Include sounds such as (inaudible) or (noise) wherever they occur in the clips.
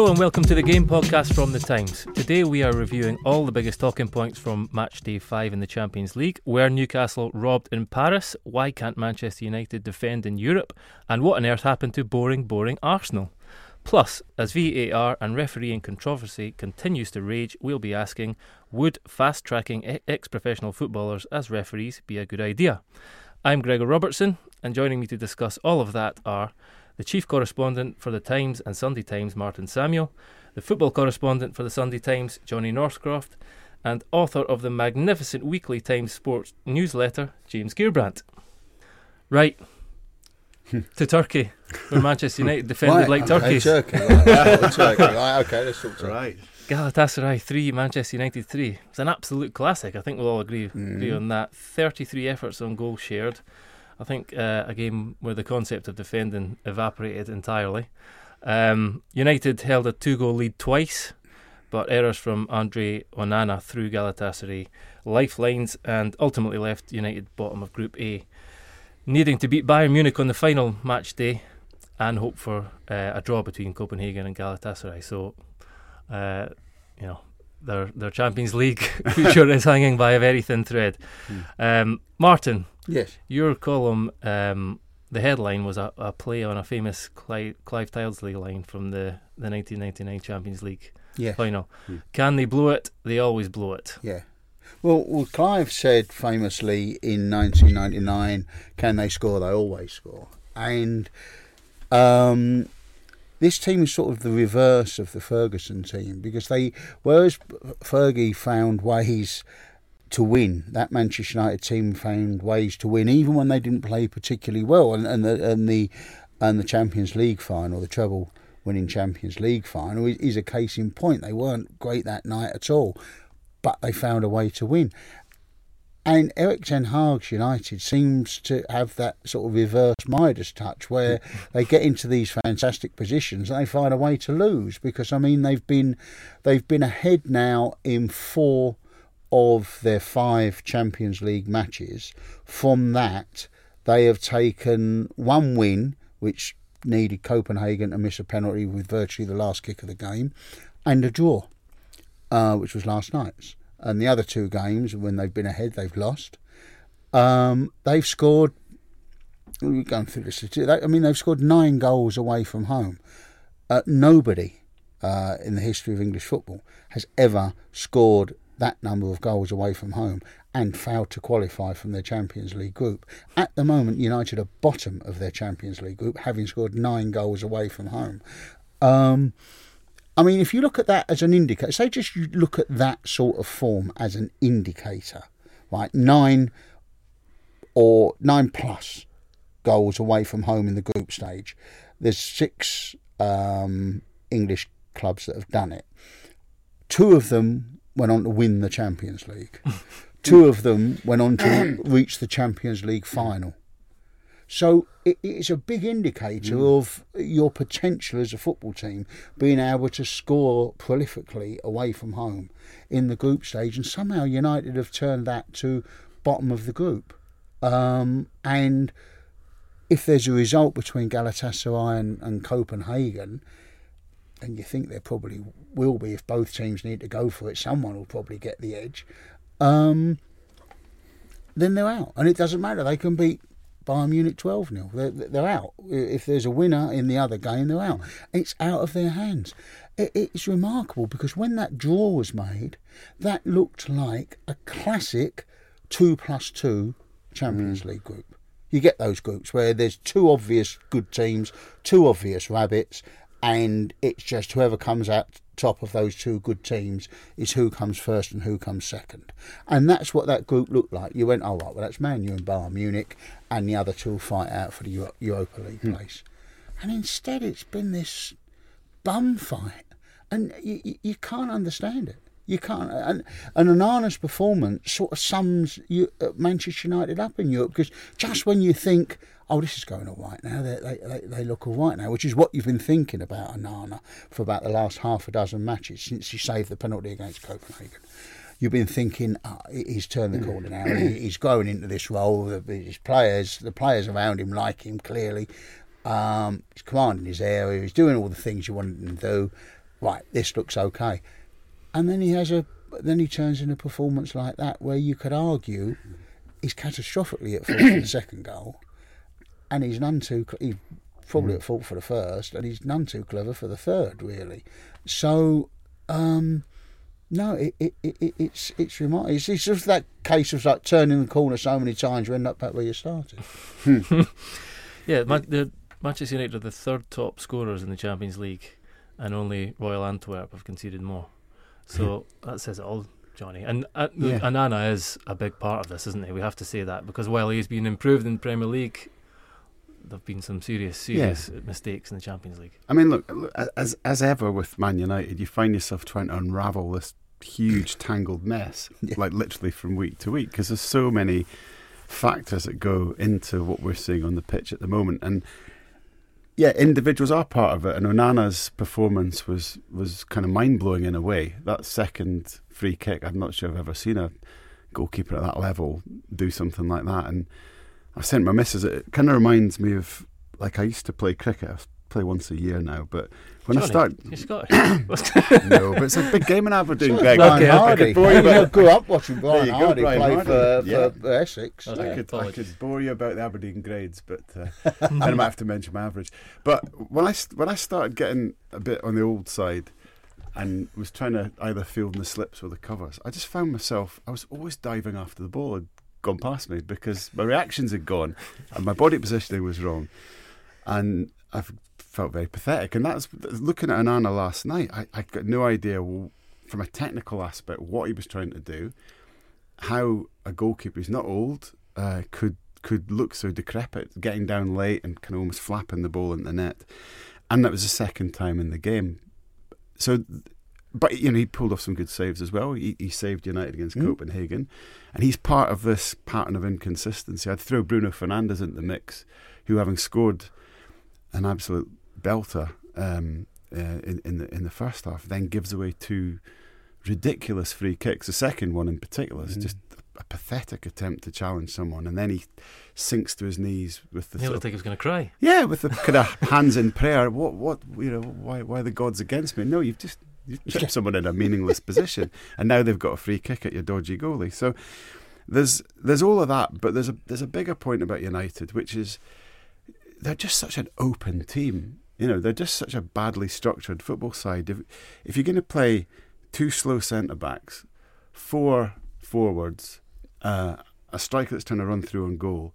Hello and welcome to the Game Podcast from The Times. Today we are reviewing all the biggest talking points from match day 5 in the Champions League. Were Newcastle robbed in Paris? Why can't Manchester United defend in Europe? And what on earth happened to boring, boring Arsenal? Plus, as VAR and refereeing controversy continues to rage, we'll be asking would fast tracking ex professional footballers as referees be a good idea? I'm Gregor Robertson, and joining me to discuss all of that are the chief correspondent for the Times and Sunday Times, Martin Samuel, the football correspondent for the Sunday Times, Johnny Northcroft, and author of the magnificent weekly Times Sports newsletter, James Gheerbrant. Right. (laughs) to Turkey, where Manchester United defended right, like Turkeys. Turkey, right, Turkey, right, okay, let's talk to Right. Galatasaray 3, Manchester United 3. It's an absolute classic. I think we'll all agree, agree on that. 33 efforts on goal shared. I think uh, a game where the concept of defending evaporated entirely. Um, United held a two goal lead twice, but errors from Andre Onana threw Galatasaray lifelines and ultimately left United bottom of Group A, needing to beat Bayern Munich on the final match day and hope for uh, a draw between Copenhagen and Galatasaray. So, uh, you know, their their Champions League (laughs) future is hanging by a very thin thread. Um, Martin, Yes. your column, um, the headline was a, a play on a famous Clive, Clive Tildesley line from the, the 1999 Champions League Yeah. final. Can they blow it? They always blow it. Yeah. Well, well, Clive said famously in 1999, "Can they score? They always score." And um, this team is sort of the reverse of the Ferguson team because they, whereas Fergie found ways to win, that Manchester United team found ways to win, even when they didn't play particularly well. And, and the and the and the Champions League final, the treble winning Champions League final, is, is a case in point. They weren't great that night at all, but they found a way to win. And Erik Ten Hag's United seems to have that sort of reverse Midas touch where (laughs) they get into these fantastic positions and they find a way to lose because I mean they've been they've been ahead now in four of their five Champions League matches. From that, they have taken one win, which needed Copenhagen to miss a penalty with virtually the last kick of the game, and a draw, uh, which was last night's. And the other two games, when they've been ahead, they've lost. Um, they've scored. We're going through this. I mean, they've scored nine goals away from home. Uh, nobody uh, in the history of English football has ever scored that number of goals away from home and failed to qualify from their Champions League group. At the moment, United are bottom of their Champions League group, having scored nine goals away from home. Um, I mean, if you look at that as an indicator, say just you look at that sort of form as an indicator, right? Nine or nine plus goals away from home in the group stage. There's six um, English clubs that have done it. Two of them went on to win the Champions League. (laughs) Two of them went on to reach the Champions League final. So it, it's a big indicator of your potential as a football team being able to score prolifically away from home in the group stage, and somehow United have turned that to bottom of the group. Um, and if there's a result between Galatasaray and, and Copenhagen, and you think there probably will be if both teams need to go for it, someone will probably get the edge. Um, then they're out, and it doesn't matter. They can beat Bayern Munich 12 0. They're, they're out. If there's a winner in the other game, they're out. It's out of their hands. It, it's remarkable because when that draw was made, that looked like a classic 2 plus 2 Champions hmm. League group. You get those groups where there's two obvious good teams, two obvious rabbits, and it's just whoever comes out top of those two good teams is who comes first and who comes second. And that's what that group looked like. You went, oh, right, well, that's Man U and Bayern Munich, and the other two will fight out for the Euro- Europa League place. And instead, it's been this bum fight, and you, you, you can't understand it. You can't. And, and Onana's performance sort of sums you, uh, Manchester United up in Europe because just when you think, oh, this is going all right now, they, they, they, they look all right now, which is what you've been thinking about Onana for about the last half a dozen matches since he saved the penalty against Copenhagen. You've been thinking ah, oh, he's turned the mm. corner now. he's growing into this role. His players, the players around him like him clearly. Um, he's commanding his area. He's doing all the things you want him to do. Right, this looks okay. And then he has a. Then he turns in a performance like that where you could argue mm. he's catastrophically at fault for the second goal, and he's none too. He's probably at fault for the first, and he's none too clever for the third. Really, so. Um, no, it, it, it, it's it's remarkable. It's, it's just that case of like turning the corner so many times you end up back where you started. (laughs) yeah, the Manchester United are the third top scorers in the Champions League, and only Royal Antwerp have conceded more. So that says it all, Johnny. And uh, yeah. Onana is a big part of this, isn't he? We have to say that because while he's been improved in the Premier League, there've been some serious, serious yeah. mistakes in the Champions League. I mean, look, as as ever with Man United, you find yourself trying to unravel this huge (laughs) tangled mess, yeah. like literally from week to week, because there's so many factors that go into what we're seeing on the pitch at the moment, and yeah, individuals are part of it, and Onana's performance was was kind of mind blowing in a way. That second free kick, I'm not sure I've ever seen a goalkeeper at that level do something like that. And I've sent my missus. It kind of reminds me of like I used to play cricket. I play once a year now, but when Johnny, I start, you're (coughs) Scottish. (coughs) no, but it's a big game in Aberdeen. Greg. Brian okay, Hardie. I, grew up watching Brian you Hardie Brian play Hardie. For, yeah. for Essex. I, yeah. could, I could bore you about the Aberdeen grades, but uh, (laughs) I might have to mention my average. But when I when I started getting a bit on the old side and was trying to either field in the slips or the covers, I just found myself I was always diving after the ball had gone past me because my reactions had gone and my body positioning was wrong, and I've felt very pathetic. And that's looking at Onana last night. I, I got no idea from a technical aspect what he was trying to do, how a goalkeeper who's not old uh, could could look so decrepit, getting down late and kind of almost flapping the ball in the net. And that was the second time in the game. So, but you know, he pulled off some good saves as well. He, he saved United against mm. Copenhagen, and he's part of this pattern of inconsistency. I'd throw Bruno Fernandes into the mix, who, having scored an absolute belter um, uh, in in the in the first half, then gives away two ridiculous free kicks. The second one in particular is mm. just a pathetic attempt to challenge someone, and then he sinks to his knees with the. He looked like he was going to cry. Yeah, with the kind of (laughs) hands in prayer. What? What? You know? Why? Why the gods against me? No, you've just you've someone in a meaningless position, and now they've got a free kick at your dodgy goalie. So there's there's all of that, but there's a there's a bigger point about United, which is they're just such an open team. You know, they're just such a badly structured football side. If, if you're going to play two slow centre backs, four forwards, uh, a striker that's trying to run through on goal,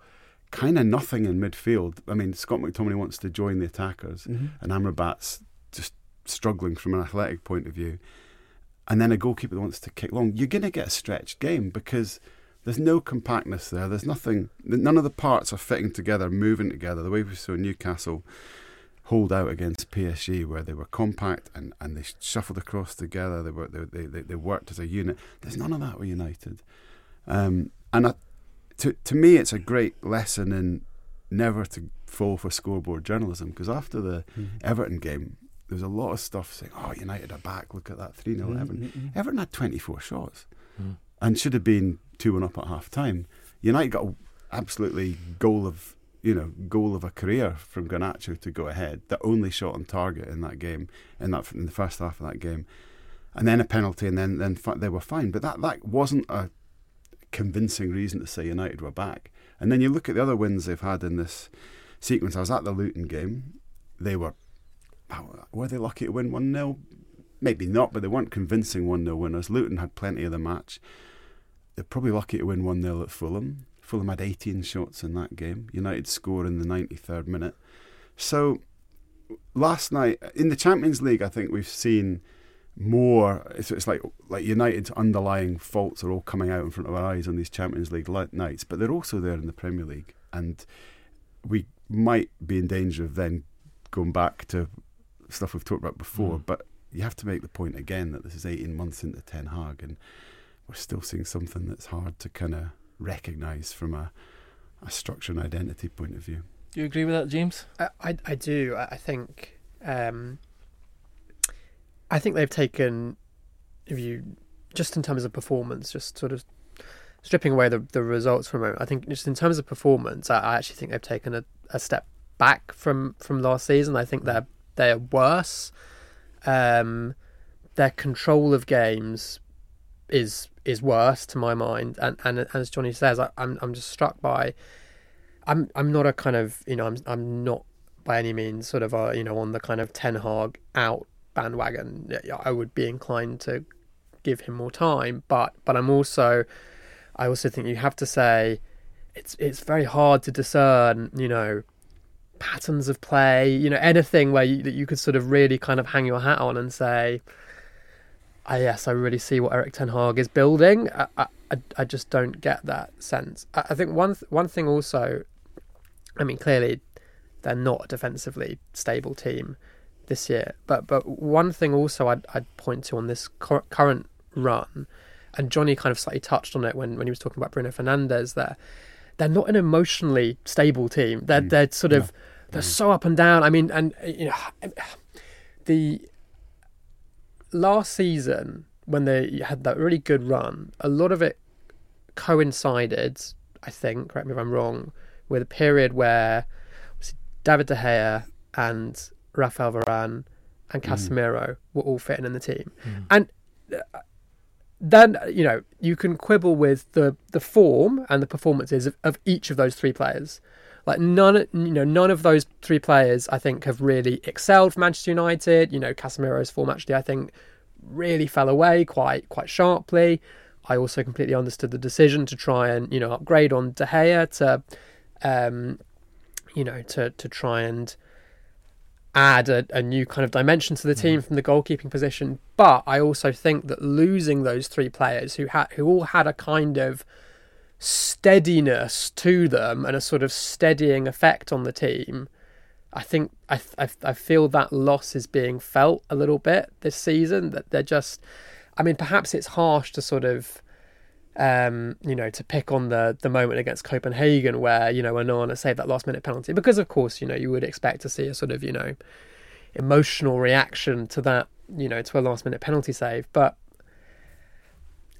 kind of nothing in midfield. I mean, Scott McTominay wants to join the attackers, mm-hmm. and Amrabat's just struggling from an athletic point of view. And then a goalkeeper that wants to kick long. You're going to get a stretched game because there's no compactness there. There's nothing. None of the parts are fitting together, moving together. The way we saw Newcastle hold out against PSG, where they were compact and, and they shuffled across together. They were they, they, they worked as a unit. There's none of that with United, um, and I, to to me, it's a great lesson in never to fall for scoreboard journalism. Because after the mm-hmm. Everton game, there was a lot of stuff saying, "Oh, United are back. Look at that three 0 mm-hmm. Everton." Mm-hmm. Everton had 24 shots mm. and should have been two one up at half time. United got a absolutely goal of you know, goal of a career from Garnacho to go ahead. The only shot on target in that game, in that in the first half of that game, and then a penalty, and then then they were fine. But that that wasn't a convincing reason to say United were back. And then you look at the other wins they've had in this sequence. I was at the Luton game. They were were they lucky to win one 0 Maybe not, but they weren't convincing one 0 winners. Luton had plenty of the match. They're probably lucky to win one 0 at Fulham. Fulham had 18 shots in that game. United score in the 93rd minute. So last night in the Champions League, I think we've seen more. It's, it's like like United's underlying faults are all coming out in front of our eyes on these Champions League nights, but they're also there in the Premier League, and we might be in danger of then going back to stuff we've talked about before. Mm. But you have to make the point again that this is 18 months into Ten Hag, and we're still seeing something that's hard to kind of recognise from a, a structure and identity point of view. Do you agree with that, James? I, I, I do. I I think um, I think they've taken if you just in terms of performance, just sort of stripping away the, the results for a moment. I think just in terms of performance, I, I actually think they've taken a, a step back from, from last season. I think they're they're worse. Um, their control of games is is worse to my mind, and and as Johnny says, I, I'm I'm just struck by. I'm I'm not a kind of you know I'm I'm not by any means sort of a, you know on the kind of Ten Hag out bandwagon. I would be inclined to give him more time, but but I'm also I also think you have to say it's it's very hard to discern you know patterns of play you know anything where you, that you could sort of really kind of hang your hat on and say ah yes I really see what Erik Ten Hag is building I I, I- just don't get that sense I, I think one th- one thing also I mean clearly they're not a defensively stable team this year. But but one thing also I'd, I'd point to on this cur- current run, and Johnny kind of slightly touched on it when, when he was talking about Bruno Fernandes. There, they're not an emotionally stable team. They're mm. they're sort of they're mm. so up and down. I mean, and you know, (sighs) the last season when they had that really good run, a lot of it coincided, I think, correct me if I'm wrong, with a period where David De Gea and Rafael Varane and mm. Casemiro were all fitting in the team. And uh, then, you know, you can quibble with the, the form and the performances of, of each of those three players. Like none, you know, none of those three players, I think, have really excelled for Manchester United. You know, Casemiro's form actually, I think, really fell away quite quite sharply. I also completely understood the decision to try and you know upgrade on De Gea to, um, you know, to to try and add a, a new kind of dimension to the team mm. from the goalkeeping position. But I also think that losing those three players who had who all had a kind of steadiness to them and a sort of steadying effect on the team. I think I, I I feel that loss is being felt a little bit this season. That they're just, I mean, perhaps it's harsh to sort of, um, you know, to pick on the the moment against Copenhagen where you know Onana saved that last minute penalty because of course you know you would expect to see a sort of you know emotional reaction to that you know to a last minute penalty save, but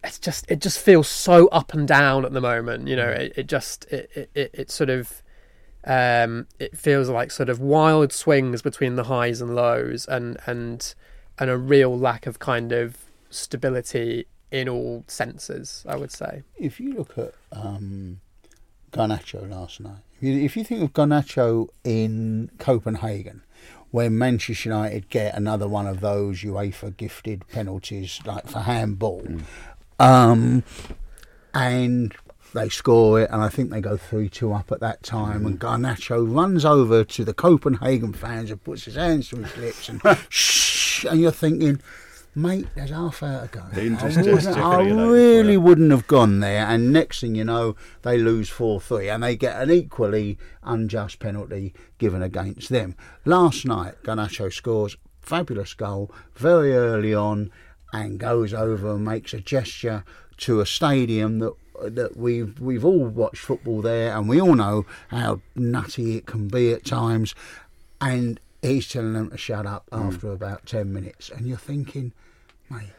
it's just it just feels so up and down at the moment. You know, it, it just it, it it it sort of um, it feels like sort of wild swings between the highs and lows, and and and a real lack of kind of stability in all senses. I would say. if you look at um, Garnacho last night, if you, if you think of Garnacho in Copenhagen, when Manchester United get another one of those UEFA gifted penalties, like for handball, um, and they score it, and I think they go 3 2 up at that time. And Garnacho runs over to the Copenhagen fans and puts his hands to his lips and (laughs) shh, and you're thinking, mate, there's half hour to go. I, wouldn't- I really wouldn't have gone there. And next thing you know, they lose 4 3 and they get an equally unjust penalty given against them. Last night, Garnacho scores fabulous goal very early on and goes over and makes a gesture to a stadium that that we've we've all watched football there and we all know how nutty it can be at times and he's telling them to shut up after about 10 minutes and you're thinking mate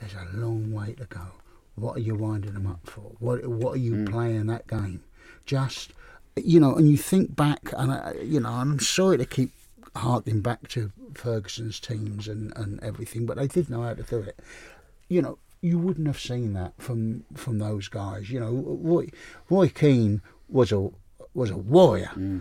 there's a long way to go. What are you winding them up for? What what are you hmm. playing that game? Just you know and you think back and I, you know I'm sorry to keep harking back to Ferguson's teams and, and everything but they did know how to do it. You know, you wouldn't have seen that from from those guys. You know, Roy, Roy Keane was a was a warrior, hmm.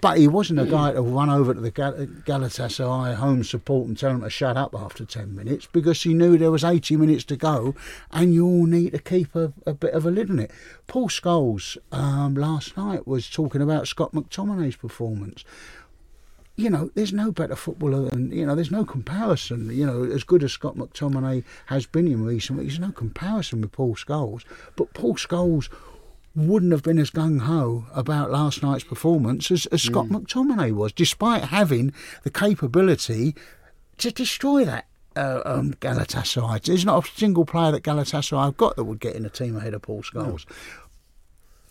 But he wasn't a guy to run over to the Gal- Galatasaray home support and tell them to shut up after ten minutes because he knew there was eighty minutes to go, and you all need to keep a, a bit of a lid on it. Paul Scholes um, last night was talking about Scott McTominay's performance you know, there's no better footballer than, you know, there's no comparison. You know, as good as Scott McTominay has been in recent weeks, there's no comparison with Paul Scholes. But Paul Scholes wouldn't have been as gung ho about last night's performance as, as Scott McTominay was, despite having the capability to destroy that. uh, um, Galatasaray. There's not a single player that Galatasaray have got that would get in a team ahead of Paul Scholes.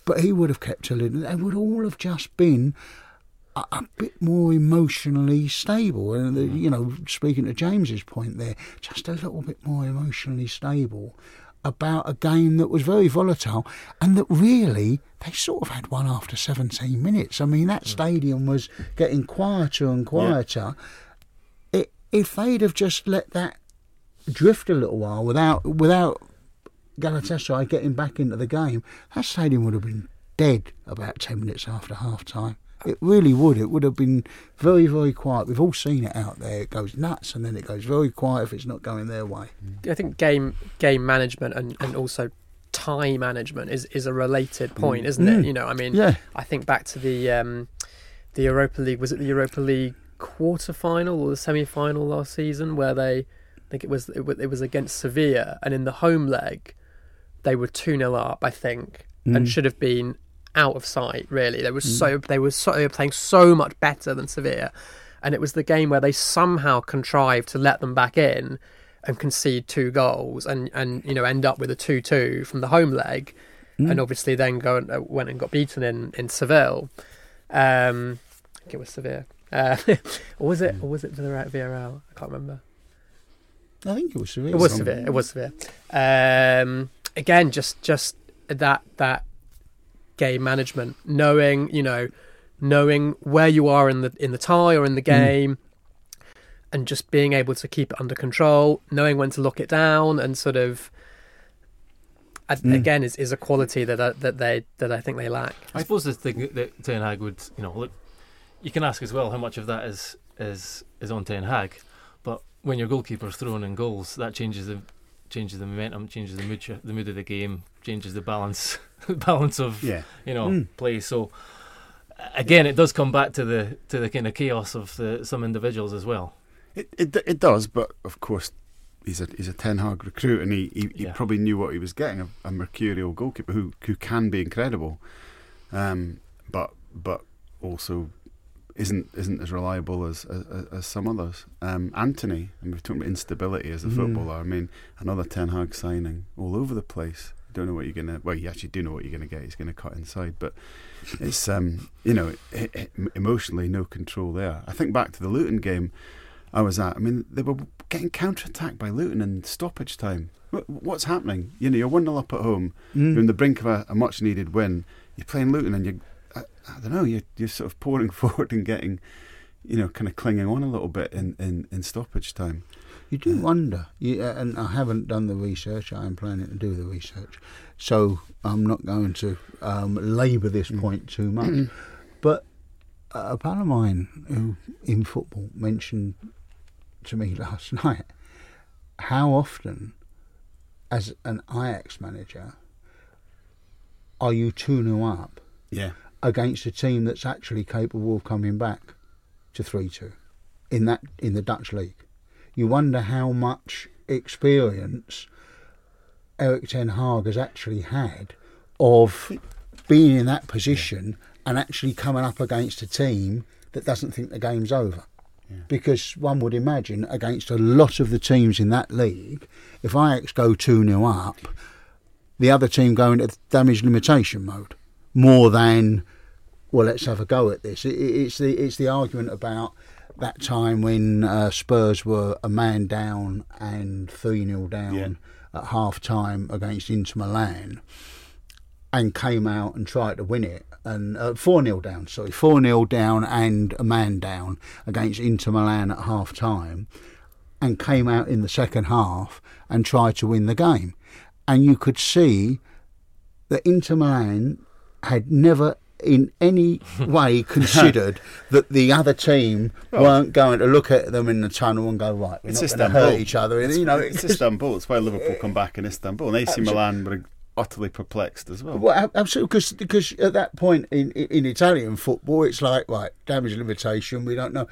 But he would have kept a little. They would all have just been a, a bit more emotionally stable. And the, you know, speaking to James's point there, just a little bit more emotionally stable about a game that was very volatile and that really they sort of had one after 17 minutes. I mean, that hmm. stadium was getting quieter and quieter. It, if they'd have just let that drift a little while without without Galatasaray getting back into the game, that stadium would have been dead about 10 minutes after half time. It really would. It would have been very, very quiet. We've all seen it out there. It goes nuts and then it goes very quiet if it's not going their way. I think game game management and, and also time management is, is a related point, isn't Mm. it? You know, I mean, Yeah. I think back to the um, the Europa League. Was it the Europa League quarter final or the semi final last season where they? I think it was it was, it was against Sevilla, and in the home leg, they were two 0 up, I think, and should have been out of sight. Really, they were so they were so they were playing so much better than Sevilla, and it was the game where they somehow contrived to let them back in and concede two goals and and you know end up with a two two from the home leg, and obviously then go and, uh, went and got beaten in in Seville. Um, I think it was Sevilla. Uh, (laughs) or was it? Or was it Villarreal? Villarreal? I can't remember. I think it was Sevilla. It was severe. It was severe. Um, again, just just that that game management, knowing you know, knowing where you are in the in the tie or in the hmm. game, and just being able to keep it under control, knowing when to lock it down, and sort of. I- hmm. Again, is, is a quality that I, that they that I think they lack. I suppose the thing that Ten Hag would, you know, look, you can ask as well how much of that is is is on Ten Hag, but when your goalkeeper's throwing in goals, that changes the changes the momentum, changes the mood, the mood of the game, changes the balance, (laughs) balance of Yeah. you know Mm. play. So again, it does come back to the to the kind of chaos of the, some individuals as well. It, it it does, but of course, he's a he's a Ten Hag recruit, and he, he, he Yeah. probably knew what he was getting a, mercurial goalkeeper who who can be incredible, um, but but also isn't isn't as reliable as as, as some others. Um, Antony, and we've talked about instability as a Mhm. footballer. I mean, another Ten Hag signing all over the place. Don't know what you're gonna. Well, you actually do know what you're gonna get. It's gonna cut inside, but it's um you know e- e- emotionally no control there. I think back to the Luton game. I was at. I mean, they were getting counter-attacked by Luton in stoppage time. What's happening? You know, you're one 0 up at home. Mm. You're on the brink of a, a much-needed win. You're playing Luton, and you, I, I don't know, you're you're sort of pouring (laughs) forward and getting, you know, kind of clinging on a little bit in, in, in stoppage time. You do wonder, you, and I haven't done the research. I am planning to do the research, so I'm not going to um, labour this point too much. but a pal of mine who in football mentioned to me (laughs) last night how often, as an Ajax manager, are you 2 0 up Yeah, against a team that's actually capable of coming back to three two in that in the Dutch league. You wonder how much experience Erik Ten Hag has actually had of being in that position and actually coming up against a team that doesn't think the game's over. Because one would imagine against a lot of the teams in that league, if Ajax go 2 0 up, the other team go into damage limitation mode more than well let's have a go at this. It, it- it's the it's the argument about that time when uh, Spurs were a man down and 3 0 down Yeah. at half time against Inter Milan and came out and tried to win it and uh, 4 0 down sorry 4 0 down and a man down against Inter Milan at half time and came out in the second half and tried to win the game and you could see that Inter Milan had never in any (laughs) way considered that the other team weren't going to look at them in the tunnel and go right we're it's not Istanbul. hurt each other and, you know it's Istanbul. It's why Liverpool come back in Istanbul, and AC Milan were utterly perplexed as well. Well, ab- absolutely, because because at that point in in Italian football, it's like right damage limitation. We don't know.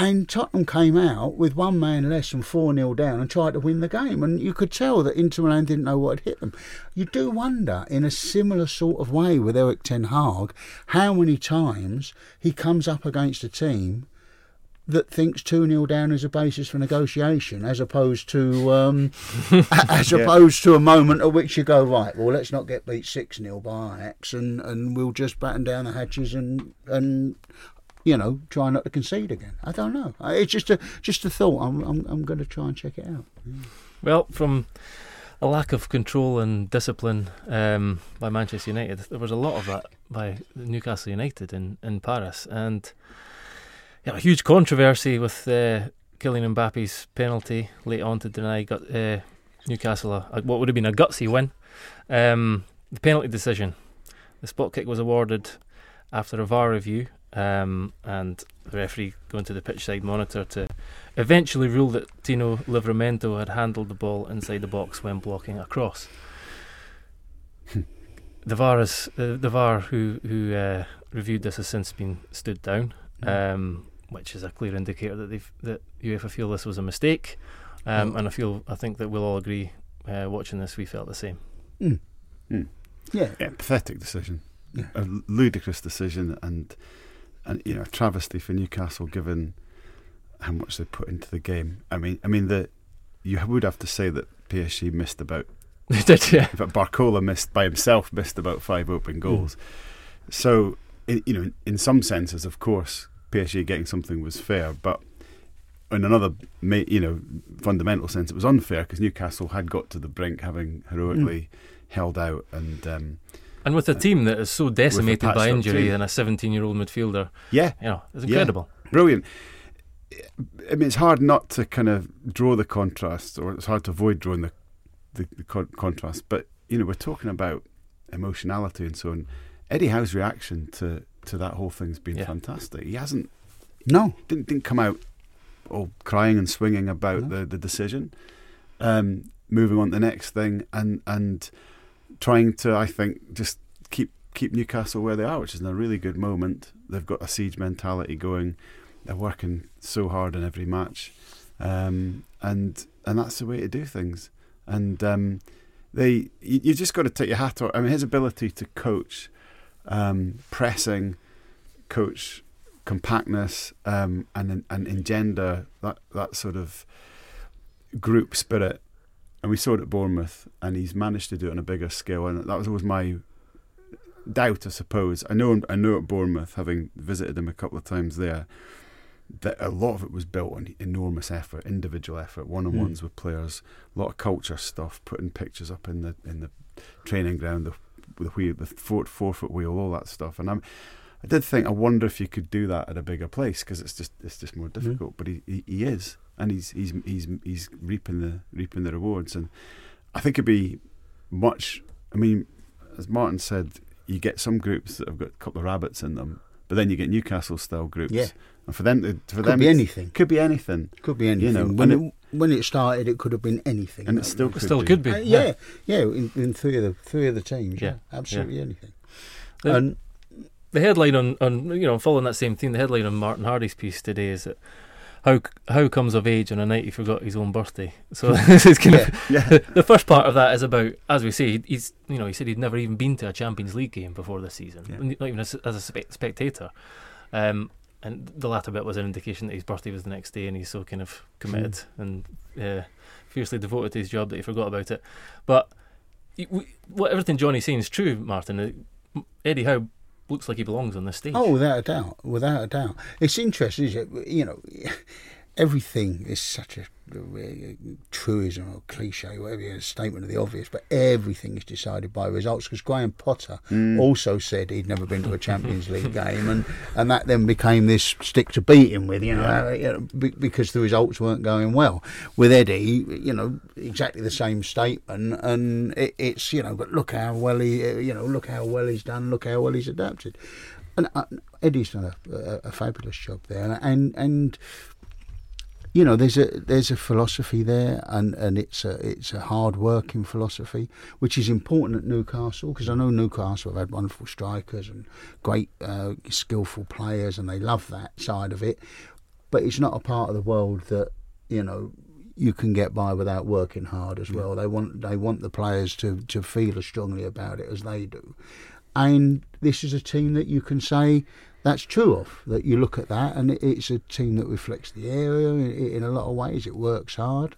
And Tottenham came out with one man less and 4 0 down and tried to win the game. And you could tell that Inter Milan didn't know what had hit them. You do wonder, in a similar sort of way with Erik Ten Hag, how many times he comes up against a team that thinks 2 0 down is a basis for negotiation as opposed to um, (laughs) as Yeah. opposed to a moment at which you go right well let's not get beat 6 0 by Ajax and, and we'll just batten down the hatches and and you know try not to concede again. I don't know. It's just a just a thought. I'm I'm, I'm going to try and check it out. Well, from a lack of control and discipline um, by Manchester United, there was a lot of that by Newcastle United in, in Paris, and a huge controversy with uh, Kylian Mbappe's penalty late on to deny got, uh, Newcastle a, a- what would have been a gutsy win. Um, the penalty decision, the spot kick was awarded after a VAR review, um, and the referee going to the pitch side monitor to eventually rule that Tino Livramento had handled the ball inside the box when blocking a cross. (laughs) the VAR is, uh, the VAR who who uh, reviewed this has since been stood down, um, which is a clear indicator that they've that UEFA feel this was a mistake, um, Mm. and I feel I think that we'll all agree. Uh, watching this, we felt the same. Mm. Mm. yeah Yeah, pathetic decision, Yeah. a ludicrous decision, and and you know, a travesty for Newcastle given how much they put into the game. I mean, I mean the you would have to say that PSG missed about, (laughs) They did, yeah. but Barcola missed by himself missed about five open goals. So, in, you know, in some senses, of course, PSG getting something was fair, but in another, you know, fundamental sense, it was unfair because Newcastle had got to the brink, having heroically held out, and um, And with a team that is so decimated by injury team. and a 17-year-old midfielder, yeah, you know, it's Yeah. incredible. brilliant. I mean, it's hard not to kind of draw the contrast, or it's hard to avoid drawing the the, the con- contrast. But you know, we're talking about emotionality and so on. Eddie Howe's reaction to to that whole thing's been Yeah. fantastic. He hasn't no didn't didn't come out all crying and swinging about No. the the decision. Um, moving on to the next thing and and trying to, I think, just keep keep Newcastle where they are, which is in a really good moment. They've got a siege mentality going. They're working so hard in every match, um, and and that's the way to do things. And um, they, you, you just got to take your hat off. I mean, his ability to coach, um, pressing, coach compactness, um, and and engender that that sort of group spirit. And we saw it at Bournemouth, and he's managed to do it on a bigger scale. And that was always my doubt, I suppose. I know, I know at Bournemouth, having visited him a couple of times there, that a lot of it was built on enormous effort, individual effort, one-on-ones hmm. with players, a lot of culture stuff, putting pictures up in the in the training ground, the the wheel, the four four foot wheel, all that stuff. And I'm, I did think, I wonder if you could do that at a bigger place because it's just it's just more hmm. difficult. But he, he he is, and he's he's he's he's reaping the reaping the rewards. And I think it'd be much. I mean, as Martin said, you get some groups that have got a couple of rabbits in them, but then you get Newcastle style groups. Yeah. And for them, to, for could them, be anything Could be anything. could be anything You know, when and it, when it started it could have been anything And it still could still be. could be. Uh, yeah, yeah, in, in three of the three of the teams. Yeah, Yeah, absolutely anything. The- and the headline on, on you know following that same theme, the headline on Martin Hardy's piece today is that how Howe comes of age on a night he forgot his own birthday. So (laughs) (laughs) this is kind of Yeah. (laughs) the first part of that is about as we say he's you know he said he'd never even been to a Champions League game before this season, Yeah. not even as, as a spe- spectator. Um, and the latter bit was an indication that his birthday was the next day, and he's so kind of committed and uh, fiercely devoted to his job that he forgot about it. But y- we- what everything Johnny's saying is true, Martin. Eddie Howe looks like he belongs on this stage. oh, without a doubt, without a doubt, it's interesting, it? You know, everything is such a, a truism or cliche, whatever a statement of the obvious, but everything is decided by results. Because Graham Potter Mm. also said he'd never been to a Champions League game, and, and that then became this stick to beat him with, you know, Yeah. uh, you know be, because the results weren't going well. With Eddie, you know, exactly the same statement, and it, it's you know, but look how well he, uh, you know, look how well he's done, look how well he's adapted, and uh, Eddie's done a, a, a fabulous job there, and and you know there's a there's a philosophy there and and it's a it's a hard working philosophy which is important at Newcastle because I know Newcastle have had wonderful strikers and great uh, skillful players and they love that side of it. But it's not a part of the world that you know you can get by without working hard as well. They want they want the players to to feel as strongly about it as they do. And this is a team that you can say that's true of. That you look at that, and it, it's a team that reflects the area in, in a lot of ways. It works hard,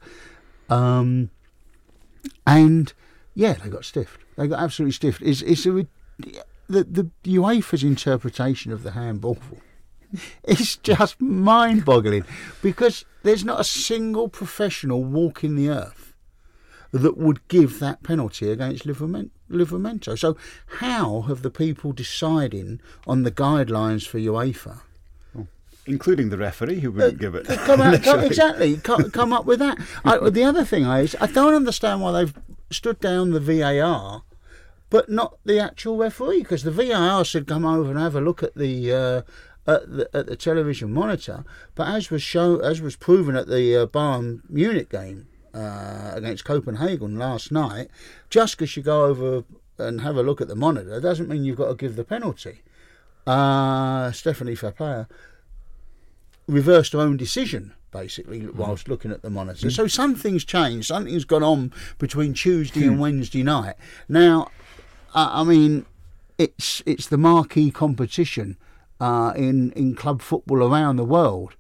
um, and yeah, they got stiffed. They got absolutely stiffed. It's, it's a, the the UEFA's interpretation of the handball (laughs) it's just mind boggling because there's not a single professional walking the earth that would give that penalty against Livramento. So, how have the people deciding on the guidelines for UEFA? including the referee who wouldn't uh, give it. Come out, (laughs) come, exactly, come, come, up with that. I, the other thing is, I don't understand why they've stood down the VAR, but not the actual referee, because the VAR should come over and have a look at the. Uh, at the, at the television monitor, but as was show, as was proven at the uh, Bayern Munich game, uh, against Copenhagen last night, just because you go over and have a look at the monitor doesn't mean you've got to give the penalty. Uh, Stephanie Frappart reversed her own decision basically mm. whilst looking at the monitor. Mm. So something's changed. Something's gone on between Tuesday and hmm. Wednesday night. Now, I mean, it's it's the marquee competition uh, in in club football around the world.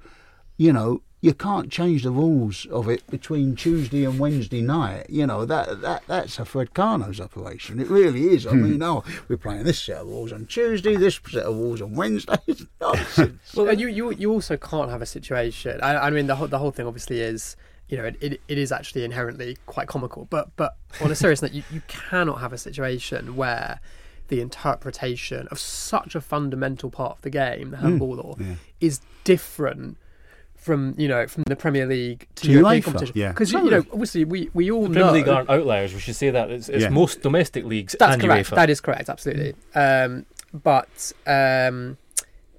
You know, you can't change the rules of it between Tuesday and Wednesday night. You know that that that's a Fred Karno's operation. It really is. I mean, oh, we're playing this set of rules on Tuesday, this set of rules on Wednesday. (laughs) It's nonsense. well, you you you also can't have a situation. I, I mean, the whole the whole thing obviously is. You know, it, it, it is actually inherently quite comical, but but on a serious (laughs) note, you, you cannot have a situation where the interpretation of such a fundamental part of the game, the hmm. handball mm, law, yeah. is different from you know from the Premier League to, to European UEFA. competition. Yeah, because you know obviously we, we all the Premier know League aren't outliers. We should say that it's, it's yeah. most domestic leagues. That's and correct. UEFA. That is correct. Absolutely. Um, but um,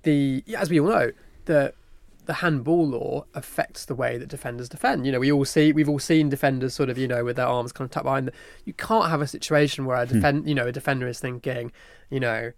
the as we all know the the handball law affects the way that defenders defend. You know, we all see we've all seen defenders sort of you know with their arms kind of tucked behind. The, you can't have a situation where a defend hmm. you know a defender is thinking you know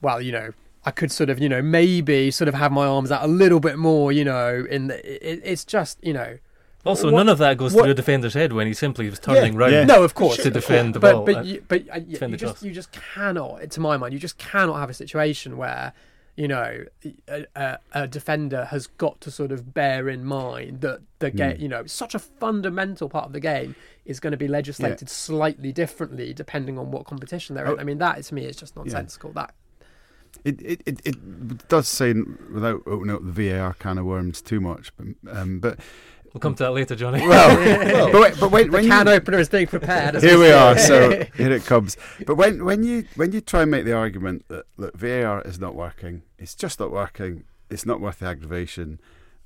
well you know I could sort of, you know, maybe sort of have my arms out a little bit more, you know, in the, it, it's just, you know. Also, what, none of that goes what, through the defender's head when he simply was turning yeah, round. Yeah. No, of course, to defend the ball. But you, but uh, you, just you just cannot, to my mind, you just cannot have a situation where you know a, a, a defender has got to sort of bear in mind that the game, mm. you know, such a fundamental part of the game is going to be legislated yeah. slightly differently depending on what competition they're oh, in. I mean, that to me is just nonsensical. That it, it, it, it does say, without opening up the VAR can of worms too much, but, um, but We'll come to that later, Johnny. Well, well (laughs) but, wait, but wait, when the can you, opener is being prepared. Here we are. So (laughs) here it comes. But when, when you when you try and make the argument that look, VAR is not working, it's just not working. It's not worth the aggravation.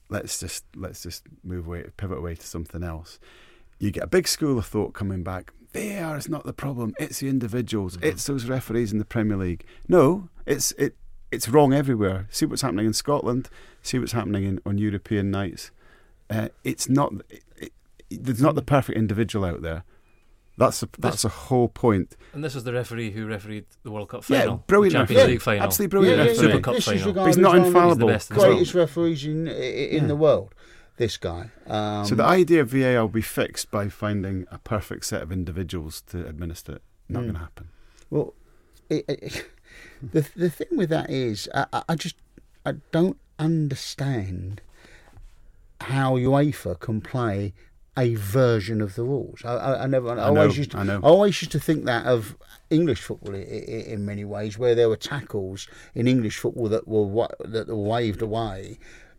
Let's just let's just move away, pivot away to something else. You get a big school of thought coming back. VAR is not the problem. It's the individuals. Mm-hmm. It's those referees in the Premier League. No, it's it. It's wrong everywhere. See what's happening in Scotland. See what's happening in, on European nights. Uh, it's not. It, it, there's not the perfect individual out there. That's a, that's a whole point. And this is the referee who refereed the World Cup final, yeah, brilliant Champions referee. League final, absolutely brilliant yeah, yeah, Super Cup this final. But he's not infallible. He's the greatest referees in in the world this guy. Um, so the idea of VAR will be fixed by finding a perfect set of individuals to administer it. Not mm. going to happen. Well, it, it, (laughs) the the thing with that is, I, I just I don't understand how UEFA can play a version of the rules. I, I, I never. I, I always used to. I, know. I always used to think that of English football in, in, many ways, where there were tackles in English football that were that were waved away,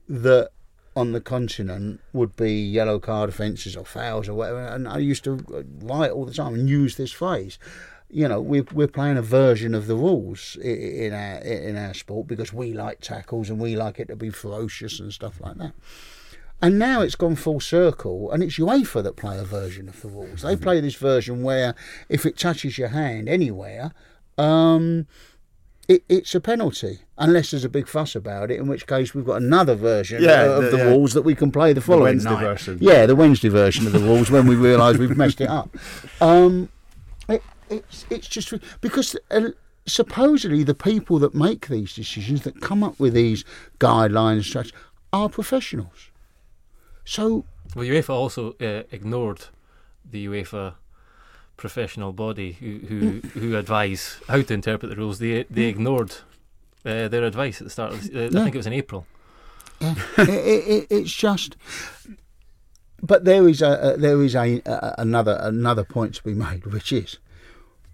that on the continent would be yellow card offences or fouls or whatever. And I used to write all the time and use this phrase. You know, we're we're playing a version of the rules in our in our sport because we like tackles and we like it to be ferocious and stuff like that. And now it's gone full circle, and it's UEFA that play a version of the rules. They play this version where if it touches your hand anywhere, um, it, it's a penalty unless there's a big fuss about it. In which case, we've got another version yeah, of the, the yeah. rules that we can play the following the night. Version. Yeah, the Wednesday version of the rules when we realise we've messed it up. Um, it, it's it's just because. Uh, supposedly, the people that make these decisions, that come up with these guidelines, such, are professionals. So, well, UEFA also uh, ignored the UEFA professional body who who, mm. who advise how to interpret the rules. They they mm. ignored uh, their advice at the start. Of uh, I think it was in April. Yeah. it, it, it, it's just. But there is a, there is a, a another another point to be made, which is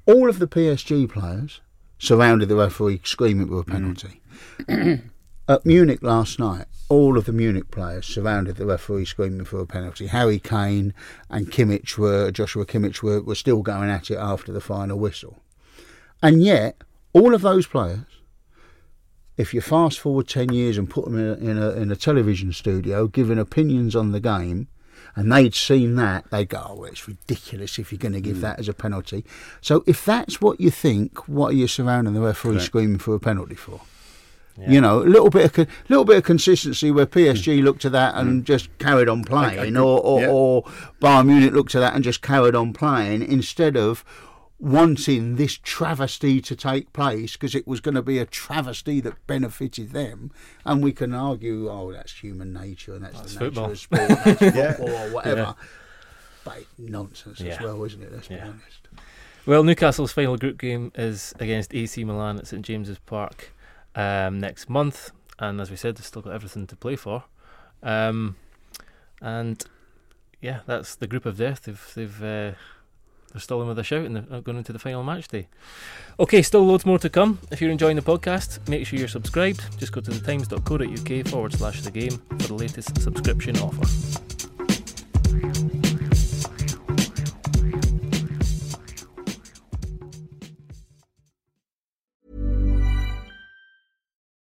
all of the PSG players surrounded the referee screaming for a penalty. (clears throat) At Munich last night, all of the Munich players surrounded the referee screaming for a penalty. Harry Kane and Kimmich were Joshua Kimmich were, were still going at it after the final whistle. And yet, all of those players if you fast forward 10 years and put them in a, in a, in a television studio giving opinions on the game, and they'd seen that, they'd go, oh, well, it's ridiculous if you're going to give mm. that as a penalty. So if that's what you think, what are you surrounding the referee Correct. screaming for a penalty for? Yeah. You know, a little bit of little bit of consistency where hmm. PSG looked to that and hmm. just carried on playing, I- or or, yeah. or Bayern Munich looked to that and just carried on playing instead of wanting this travesty to take place because it was going to be a travesty that benefited them. And we can argue, oh, that's human nature and that's, That's the football. nature of sport, that's (laughs) Yeah. football or whatever. Yeah. But it's nonsense as well, isn't it? Let's be honest. Well, Newcastle's final group game is against AC Milan at St James's Park um, next month, and as we said, they've still got everything to play for. Um, and yeah, that's the group of death. They've they've uh, they're still in with a shout and they're going into the final match day. Okay, still loads more to come. If you're enjoying the podcast, make sure you're subscribed. Just go to thetimes.co.uk forward slash the game for the latest subscription offer.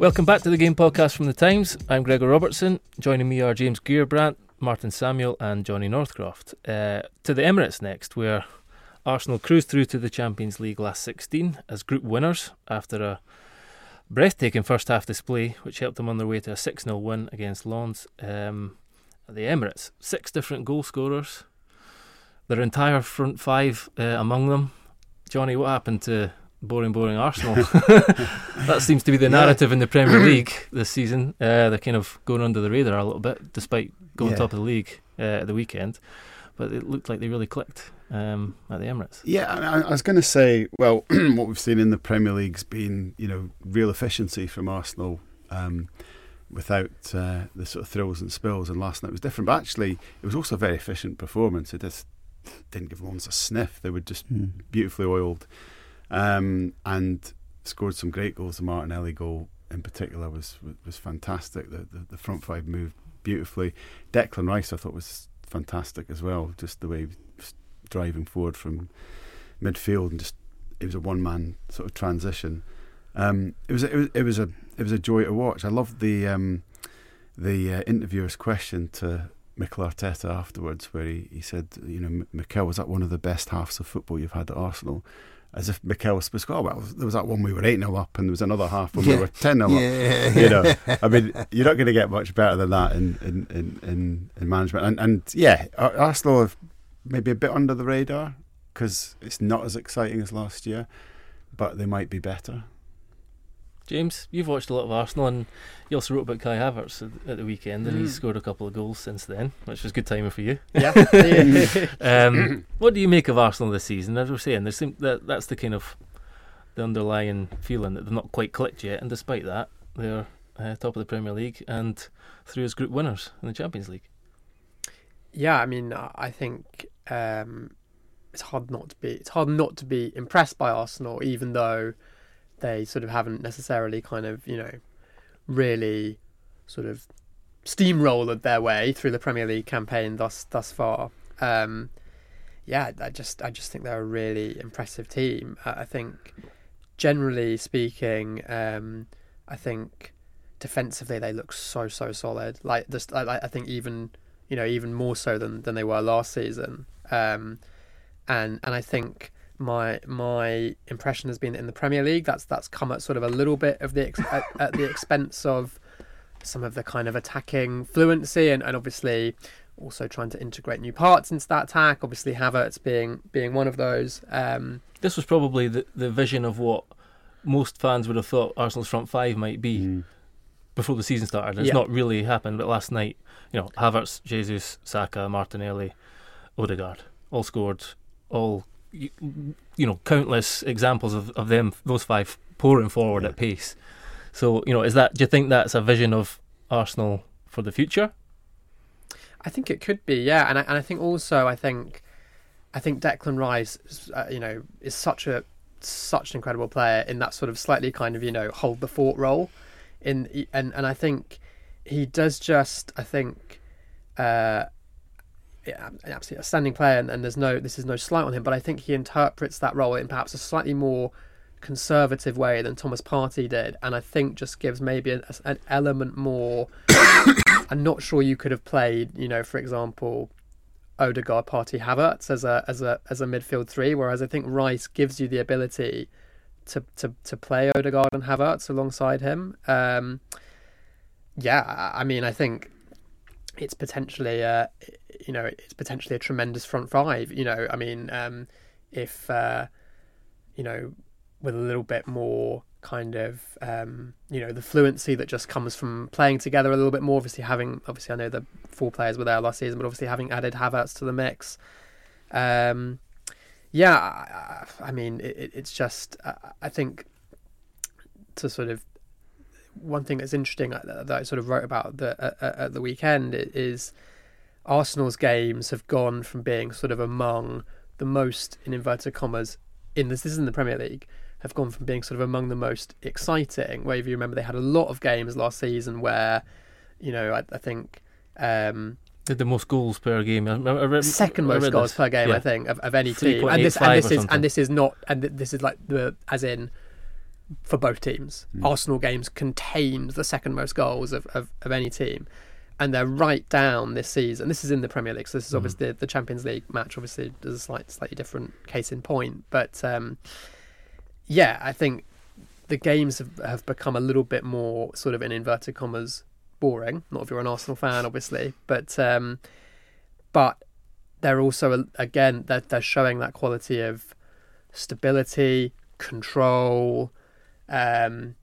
Welcome back to the Game Podcast from the Times. I'm Gregor Robertson. Joining me are James Gheerbrant, Martin Samuel, and Johnny Northcroft. Uh, to the Emirates next, where Arsenal cruised through to the Champions League last 16 as group winners after a breathtaking first half display, which helped them on their way to a 6 0 win against Lens um, at the Emirates. Six different goal scorers, their entire front five uh, among them. Johnny, what happened to boring, boring Arsenal? (laughs) (laughs) that seems to be the Yeah. narrative in the Premier (clears throat) League this season. Uh, they're kind of going under the radar a little bit, despite going Yeah. top of the league uh, at the weekend. But it looked like they really clicked um, at the Emirates. Yeah, I, I was going to say, well, (clears throat) what we've seen in the Premier League's been, you know, real efficiency from Arsenal um, without uh, the sort of thrills and spills. And last night was different, but actually, it was also a very efficient performance. It just didn't give Lens a sniff. They were just beautifully oiled um, and scored some great goals. The Martinelli goal in particular was was, fantastic. The, the the front five moved beautifully. Declan Rice, I thought, was fantastic as well. Just the way he was driving forward from midfield and just it was a one man sort of transition. Um, it was it was it was a it was a joy to watch. I loved the um, the uh, interviewer's question to Mikel Arteta afterwards, where he, he said, you know, Mikel was that one of the best halves of football you've had at Arsenal. As if Mikel was supposed to go, oh, well, there was that one we were 8 0 up, and there was another half when we were 10 0 up. You know, I mean, you're not going to get much better than that in, in, in, in, in management. And, and yeah, Ar- Arsenal have maybe a bit under the radar because it's not as exciting as last year, but they might be better. James, you've watched a lot of Arsenal, and you also wrote about Kai Havertz at, the weekend, and he's scored a couple of goals since then, which was good timing for you. Yeah. (laughs) Um, what do you make of Arsenal this season? As we're saying, there seem, that that's the kind of the underlying feeling that they've not quite clicked yet, and despite that, they're uh, top of the Premier League and through as group winners in the Champions League. Yeah, I mean, I I think um, it's hard not to be. It's hard not to be impressed by Arsenal, even though they sort of haven't necessarily kind of you know really sort of steamrolled their way through the Premier League campaign thus thus far. Um, yeah, I just I just think they're a really impressive team. I think generally speaking, um, I think defensively they look so so solid. Like just I, I think even you know even more so than than they were last season. Um, and and I think my my impression has been that in the Premier League that's that's come at sort of a little bit of the ex- (laughs) at, at the expense of some of the kind of attacking fluency and, and obviously also trying to integrate new parts into that attack. Obviously, Havertz being being one of those. Um, This was probably the, the vision of what most fans would have thought Arsenal's front five might be Mm. before the season started. It's Yeah. not really happened, but last night, you know, Havertz, Jesus, Saka, Martinelli, Odegaard, all scored, all you, you know, countless examples of, of them, those five pouring forward Yeah. at pace. So, you know, is that? Do you think that's a vision of Arsenal for the future? I think it could be, yeah, and I, and I think also I think I think Declan Rice, uh, you know, is such a such an incredible player in that sort of slightly kind of you know hold the fort role, in and and I think he does just I think. Uh, an absolutely outstanding player, and, and there's no this is no slight on him, but I think he interprets that role in perhaps a slightly more conservative way than Thomas Partey did, and I think just gives maybe an, an element more. (coughs) I'm not sure you could have played, you know, for example, Odegaard, Partey, Havertz as a as a as a midfield three, whereas I think Rice gives you the ability to to to play Odegaard and Havertz alongside him. Um, yeah, I- mean, I think it's potentially, uh, you know, it's potentially a tremendous front five. You know, I mean, um, if uh, you know, with a little bit more kind of, um, you know, the fluency that just comes from playing together a little bit more. Obviously, having obviously, I know the four players were there last season, but obviously having added Havertz to the mix. Um, yeah, I, I mean, it, it- it's just, I, think to sort of one thing that's interesting uh, that I sort of wrote about the, uh, uh, at the weekend is Arsenal's games have gone from being sort of among the most, in inverted commas, in this, this is in the Premier League, have gone from being sort of among the most exciting. Where if you remember, they had a lot of games last season where, you know, I, I think um, Did the most goals per game? I, I read, second most read goals this. per game, Yeah. I think, of, of any team. And this, and this is, something. and this is not, and this is like the, as in, for both teams. Arsenal games contained the second most goals of, of, of any team. And they're right down this season. This is in the Premier League, so this is obviously the Champions League match. Obviously, there's a slight, slightly different case in point, but um, yeah, I think the games have, have become a little bit more sort of in inverted commas boring. Not if you're an Arsenal fan, obviously, but um, but they're also again they're, they're showing that quality of stability, control, um,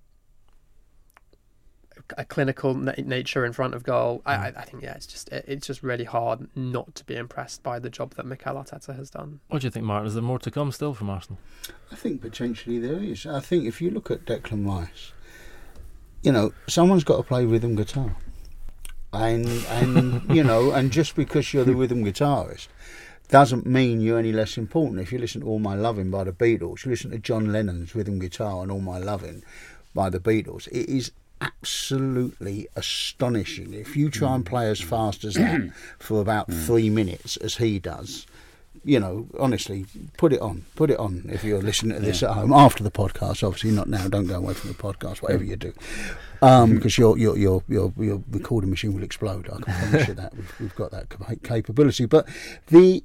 a clinical na- nature in front of goal. I, hmm. I, I think yeah, it's just it, it's just really hard not to be impressed by the job that Mikel Arteta has done. What do you think, Martin? Is there more to come still from Arsenal? I think potentially there is. I think if you look at Declan Rice, you know, someone's got to play rhythm guitar, and and (laughs) you know, and just because you're the (laughs) rhythm guitarist doesn't mean you're any less important. If you listen to All My Loving by the Beatles, you listen to John Lennon's rhythm guitar and All My Loving by the Beatles. It is absolutely astonishing. If you try and mm. play as fast as that (clears throat) for about mm. three minutes, as he does, you know, honestly, put it on. Put it on if you're listening to this at home after the podcast. Obviously, not now. Don't go away from the podcast. Whatever mm. you do, um, mm-hmm. because your your your your your recording machine will explode. I can promise you (laughs) that. We've, we've got that capability. But the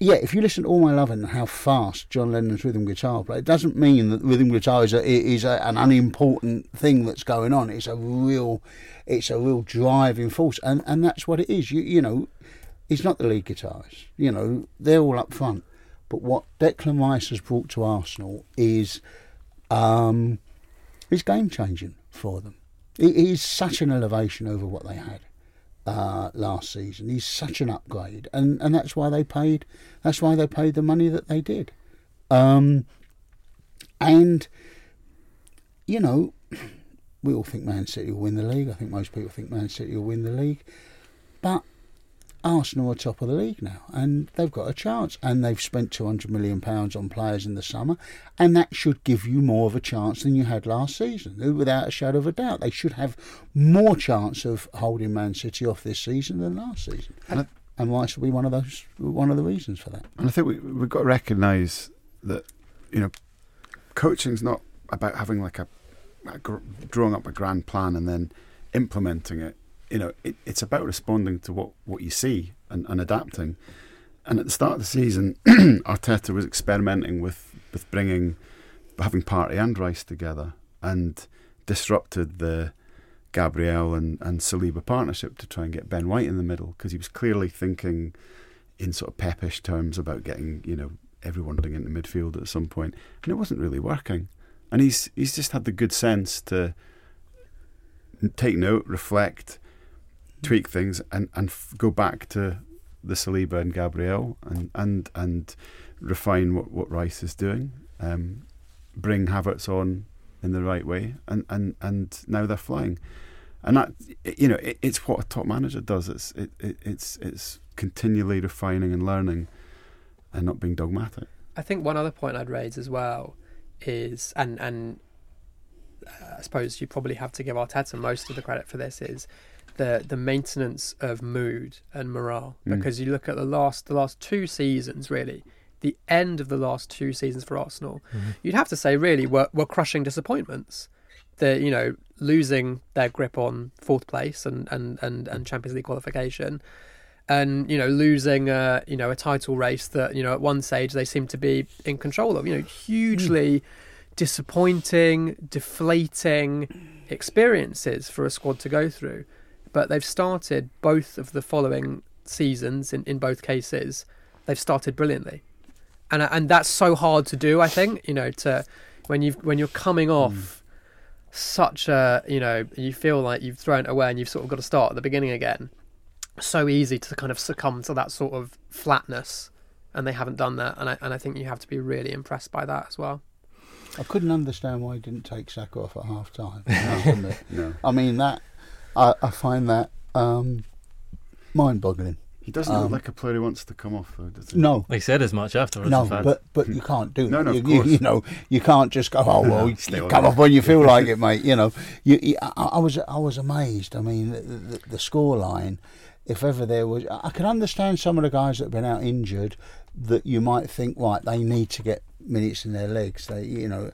yeah, if you listen to All My Love and how fast John Lennon's rhythm guitar play, it doesn't mean that rhythm guitar is a, is a, an unimportant thing that's going on. It's a real, it's a real driving force, and and that's what it is. You you know, he's not the lead guitarist. You know, they're all up front. But what Declan Rice has brought to Arsenal is, um, is game changing for them. It is such an elevation over what they had uh, last season. He's such an upgrade, and, and that's why they paid. That's why they paid the money that they did. Um, and you know, we all think Man City will win the league. I think most people think Man City will win the league, but Arsenal are top of the league now, and they've got a chance. And they've spent two hundred million pounds on players in the summer, and that should give you more of a chance than you had last season, without a shadow of a doubt. They should have more chance of holding Man City off this season than last season, And I- and Rice will be one of those, one of the reasons for that. And I think we, we've got to recognise that, you know, coaching's not about having like a a gr- drawing up a grand plan and then implementing it. You know, it, it's about responding to what, what you see and, and adapting. And at the start of the season, (clears throat) Arteta was experimenting with, with bringing, having Partey and Rice together and disrupted the Gabriel and, and Saliba partnership to try and get Ben White in the middle because he was clearly thinking in sort of peppish terms about getting, you know, everyone getting into midfield at some point. And it wasn't really working. And he's he's just had the good sense to take note, reflect, tweak things, and, and f- go back to the Saliba and Gabriel and and and refine what, what Rice is doing. Um, bring Havertz on in the right way, and, and, and now they're flying. And that you know, it, it's what a top manager does. It's it, it, it's it's continually refining and learning, and not being dogmatic. I think one other point I'd raise as well is, and and uh, I suppose you probably have to give Arteta most of the credit for this is the the maintenance of mood and morale. Mm. because you look at the last the last two seasons really the end of the last two seasons for Arsenal you'd have to say really were were crushing disappointments. The you know losing their grip on fourth place and and and, and Champions League qualification and you know losing a you know a title race that you know at one stage they seem to be in control of. You know hugely disappointing deflating experiences for a squad to go through but they've started both of the following seasons in, in both cases they've started brilliantly. And and that's so hard to do i think you know to when you when you're coming hmm. off such a you know you feel like you've thrown it away and you've sort of got to start at the beginning again. So easy to kind of succumb to that sort of flatness and they haven't done that and I, and I think you have to be really impressed by that as well. I couldn't understand why he didn't take Saka off at half time. (laughs) I. No, I mean that I, I find that um, mind-boggling. he doesn't look Um, like a player who wants to come off, though, does he? No, He said as much afterwards. no, but but you can't do No, that. no, you, of you, course. you know, you can't just go. Oh well, you, (laughs) Stay you on come off when you feel (laughs) like it, mate. You know, you, you, I, I was I was amazed. I mean, the, the, the score line. If ever there was, I can understand some of the guys that have been out injured. That you might think, right, they need to get minutes in their legs. They, you know,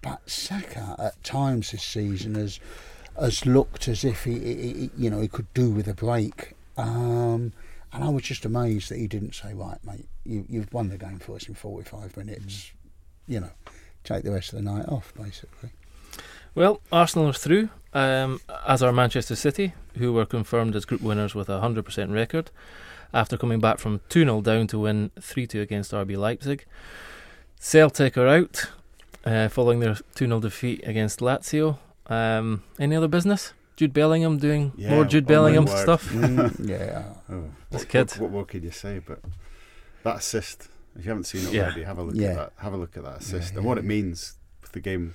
but Saka at times this season has has looked as if he, he, he you know, he could do with a break. Um, and I was just amazed that he didn't say, right, mate, you, you've won the game for us in 45 minutes. You know, take the rest of the night off, basically. Well, Arsenal are through, um, as are Manchester City, who were confirmed as group winners with a 100% record after coming back from 2 0 down to win 3 2 against RB Leipzig. Celtic are out uh, following their 2 0 defeat against Lazio. Um, any other business? Jude Bellingham doing Yeah, more Jude Bellingham word. stuff? (laughs) Mm, yeah. Oh, This what, kid. What, what more could you say? But that assist, if you haven't seen it Yeah. already, have a look Yeah. at that. Have a look at that assist Yeah, and what it means with the game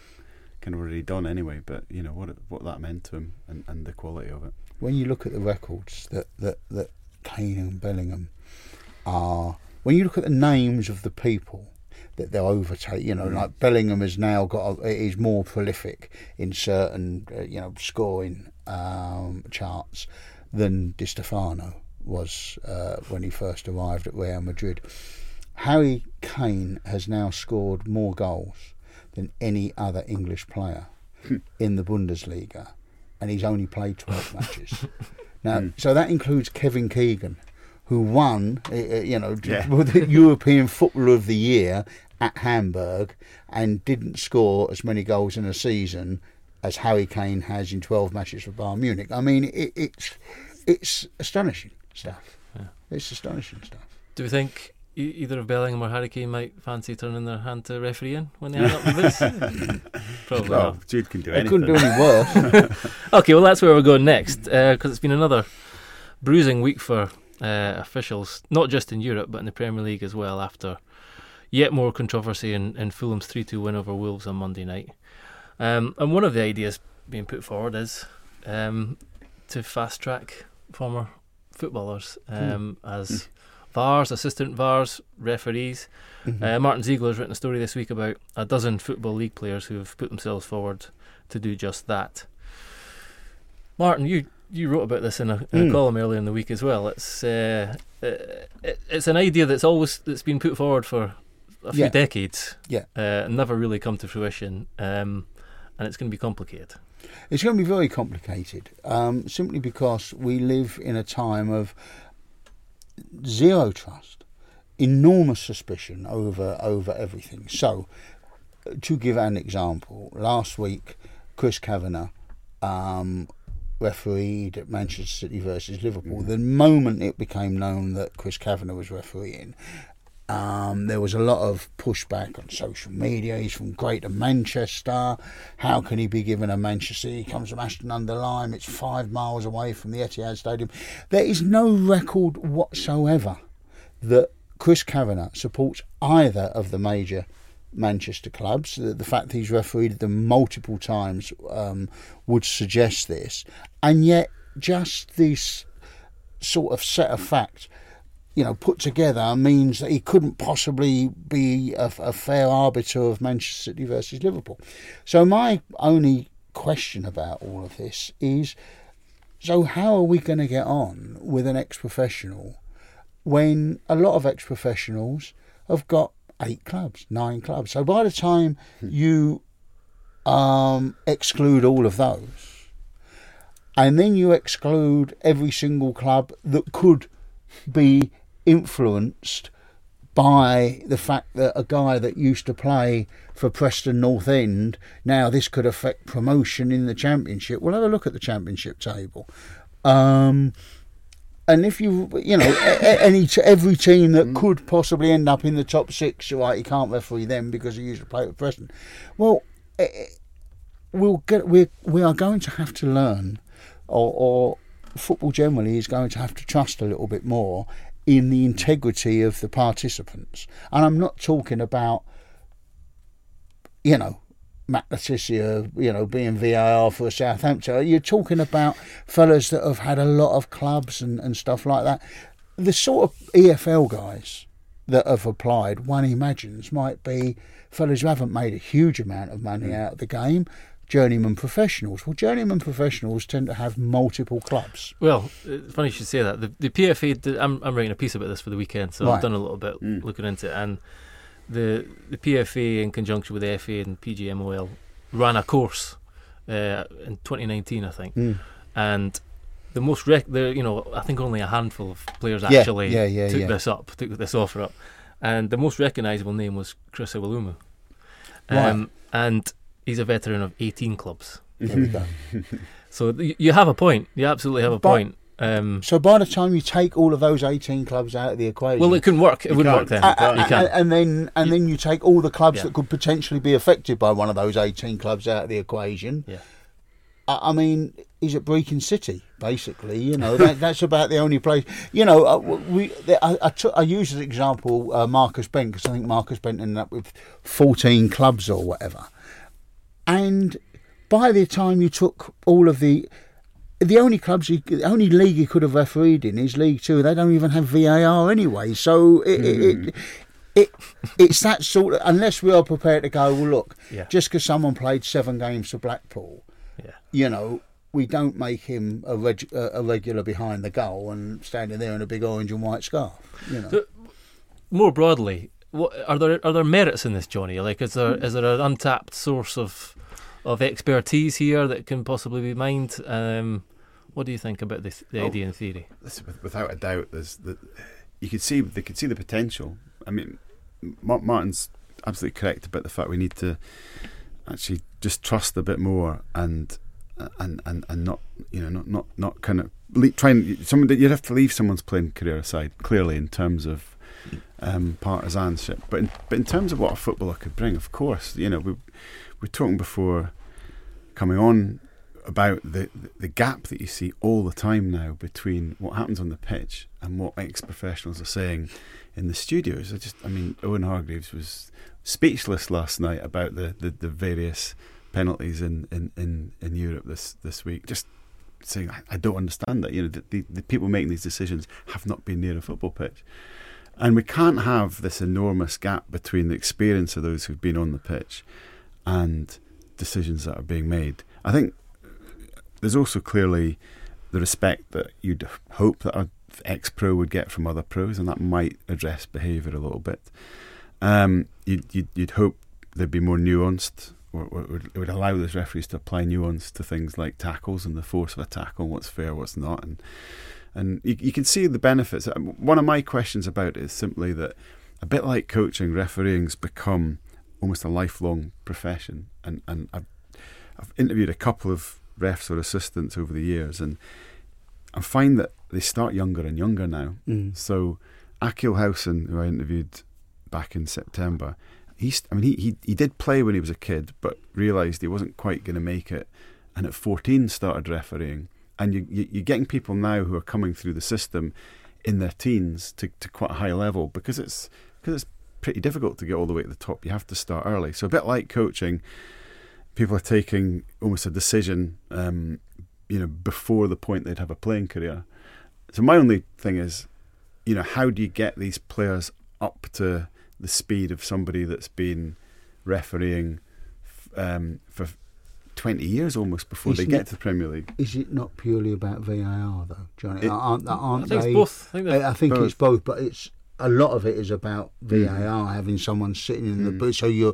kind of already done anyway. But you know what it, what that meant to him and, and the quality of it. When you look at the records that, that, that Kane and Bellingham are, when you look at the names of the people that they'll overtake, you know, like Bellingham has now got, a, is more prolific in certain, uh, you know, scoring um, charts than Di Stefano was uh, when he first arrived at Real Madrid. Harry Kane has now scored more goals than any other English player in the Bundesliga, and he's only played 12 (laughs) matches. Now, so that includes Kevin Keegan, who won, uh, uh, you know, Yeah. (laughs) the European Footballer of the Year at Hamburg, and didn't score as many goals in a season as Harry Kane has in 12 matches for Bayern Munich. I mean, it, it's it's astonishing stuff. Yeah. It's astonishing stuff. Do we think e- either of Bellingham or Harry Kane might fancy turning their hand to refereeing when they end up with boots? (laughs) Probably Well, not. Jude can do It anything. couldn't do any worse. (laughs) Okay, well, that's where we're going next because it's been another bruising week for uh, officials, not just in Europe but in the Premier League as well. After yet more controversy in, in Fulham's three-two win over Wolves on Monday night, um, and one of the ideas being put forward is um, to fast-track former footballers um, as VARs, assistant VARs, referees. Mhm. Uh, Martin Ziegler has written a story this week about a dozen football league players who have put themselves forward to do just that. Martin, you, you wrote about this in a, in a Mm. column earlier in the week as well. It's uh, uh, it, it's an idea that's always that's been put forward for a few Yeah. decades. Yeah. uh, never really come to fruition. Um, and it's going to be complicated. It's going to be very complicated, um, simply because we live in a time of zero trust, enormous suspicion over over everything. So, to give an example, last week, Chris Kavanagh um, refereed at Manchester City versus Liverpool. The moment it became known that Chris Kavanagh was refereeing, um, there was a lot of pushback on social media. He's from Greater Manchester. How can he be given a Manchester? He comes from Ashton under Lyne. It's five miles away from the Etihad Stadium. There is no record whatsoever that Chris Kavanagh supports either of the major Manchester clubs. The, the fact that he's refereed them multiple times um, would suggest this. And yet, just this sort of set of facts you know, put together means that he couldn't possibly be a, a, fair arbiter of Manchester City versus Liverpool. So my only question about all of this is, so how are we going to get on with an ex-professional when a lot of ex-professionals have got eight clubs, nine clubs? So by the time you um, exclude all of those, and then you exclude every single club that could be influenced by the fact that a guy that used to play for Preston North End now this could affect promotion in the championship. We'll have a look at the championship table. Um, and if you, you know, any every team that mm. could possibly end up in the top six, right? You can't referee them because he used to play for Preston. Well, we'll get we we are going to have to learn, or, or football generally is going to have to trust a little bit more in the integrity of the participants. And I'm not talking about, you know, Matt Le you know, being VAR for Southampton. You're talking about fellas that have had a lot of clubs and, and stuff like that. The sort of EFL guys that have applied, one imagines, might be fellas who haven't made a huge amount of money mm. out of the game, journeyman professionals. Well, journeyman professionals tend to have multiple clubs. Well, it's funny you should say that. The, the PFA, did, I'm, I'm writing a piece about this for the weekend, so right. I've done a little bit mm. looking into it. And the the PFA, in conjunction with the FA and PGMOL, ran a course uh, in 2019, I think. Mm. And the most, rec- the, you know, I think only a handful of players yeah, actually yeah, yeah, took this up, took this offer up. And the most recognisable name was Chris Iwelumo. Um, right. And he's a veteran of 18 clubs. There we go. (laughs) so you have a point. You absolutely have a but, point. Um, so by the time you take all of those 18 clubs out of the equation, well, it couldn't work. It wouldn't work then. Uh, you can't. And then and you, then you take all the clubs yeah. that could potentially be affected by one of those 18 clubs out of the equation. Yeah. I, I mean, he's at Brechin City, basically. You know, that, that's about the only place. You know, uh, we I, I, took, I use as an example uh, Marcus Bent because I think Marcus Bent ended up with 14 clubs or whatever. And by the time you took all of the the only clubs, he, the only league he could have refereed in is League Two. They don't even have VAR anyway. So it, mm. it, it, it, it's that sort of. Unless we are prepared to go, well, look, yeah. just because someone played seven games for Blackpool, yeah. you know, we don't make him a, reg, a, regular behind the goal and standing there in a big orange and white scarf. You know. So, more broadly, what are there are there merits in this, Johnny? Like, is there is there an untapped source of of expertise here that can possibly be mined? Um, what do you think about this, the oh, idea in theory? without a doubt, there's the, you could see they could see the potential. I mean, Martin's absolutely correct about the fact we need to actually just trust a bit more and and and, and not you know not not not kind of try and someone you'd have to leave someone's playing career aside clearly in terms of um, partisanship. But in, but in terms of what a footballer could bring, of course, you know, we we're talking before coming on about the the gap that you see all the time now between what happens on the pitch and what ex professionals are saying in the studios. I just, I mean, Owen Hargreaves was speechless last night about the, the, the various penalties in, in, in, in Europe this this week. Just saying, I, I don't understand that. You know, the, the, the people making these decisions have not been near a football pitch. And we can't have this enormous gap between the experience of those who've been on the pitch and decisions that are being made. I think there's also clearly the respect that you'd hope that an ex pro would get from other pros, and that might address behaviour a little bit. Um, you'd, you'd, you'd hope there'd be more nuanced would, it would allow those referees to apply nuance to things like tackles and the force of a tackle, and what's fair, what's not, and and you, you can see the benefits. Um, One of my questions about it is simply that a bit like coaching, refereeing's become almost a lifelong profession, and and I've, I've interviewed a couple of refs or assistants over the years, and I find that they start younger and younger now. Mm. So Akil Howson, who I interviewed back in September, he's I mean he, he he did play when he was a kid, but realised he wasn't quite going to make it, and at 14 started refereeing. And you, you you're getting people now who are coming through the system in their teens to, to quite a high level because it's because it's pretty difficult to get all the way to the top. You have to start early. So a bit like coaching, people are taking almost a decision, um, you know, before the point they'd have a playing career. So my only thing is, you know, how do you get these players up to the speed of somebody that's been refereeing um, for 20 years almost before they Isn't get it- to the Premier League? Is it not purely about VAR though, Johnny? It- aren't aren't I think they? it's both. I think I, I think both. it's both, but it's a lot of it is about VAR having someone sitting in the Mm. booth. So your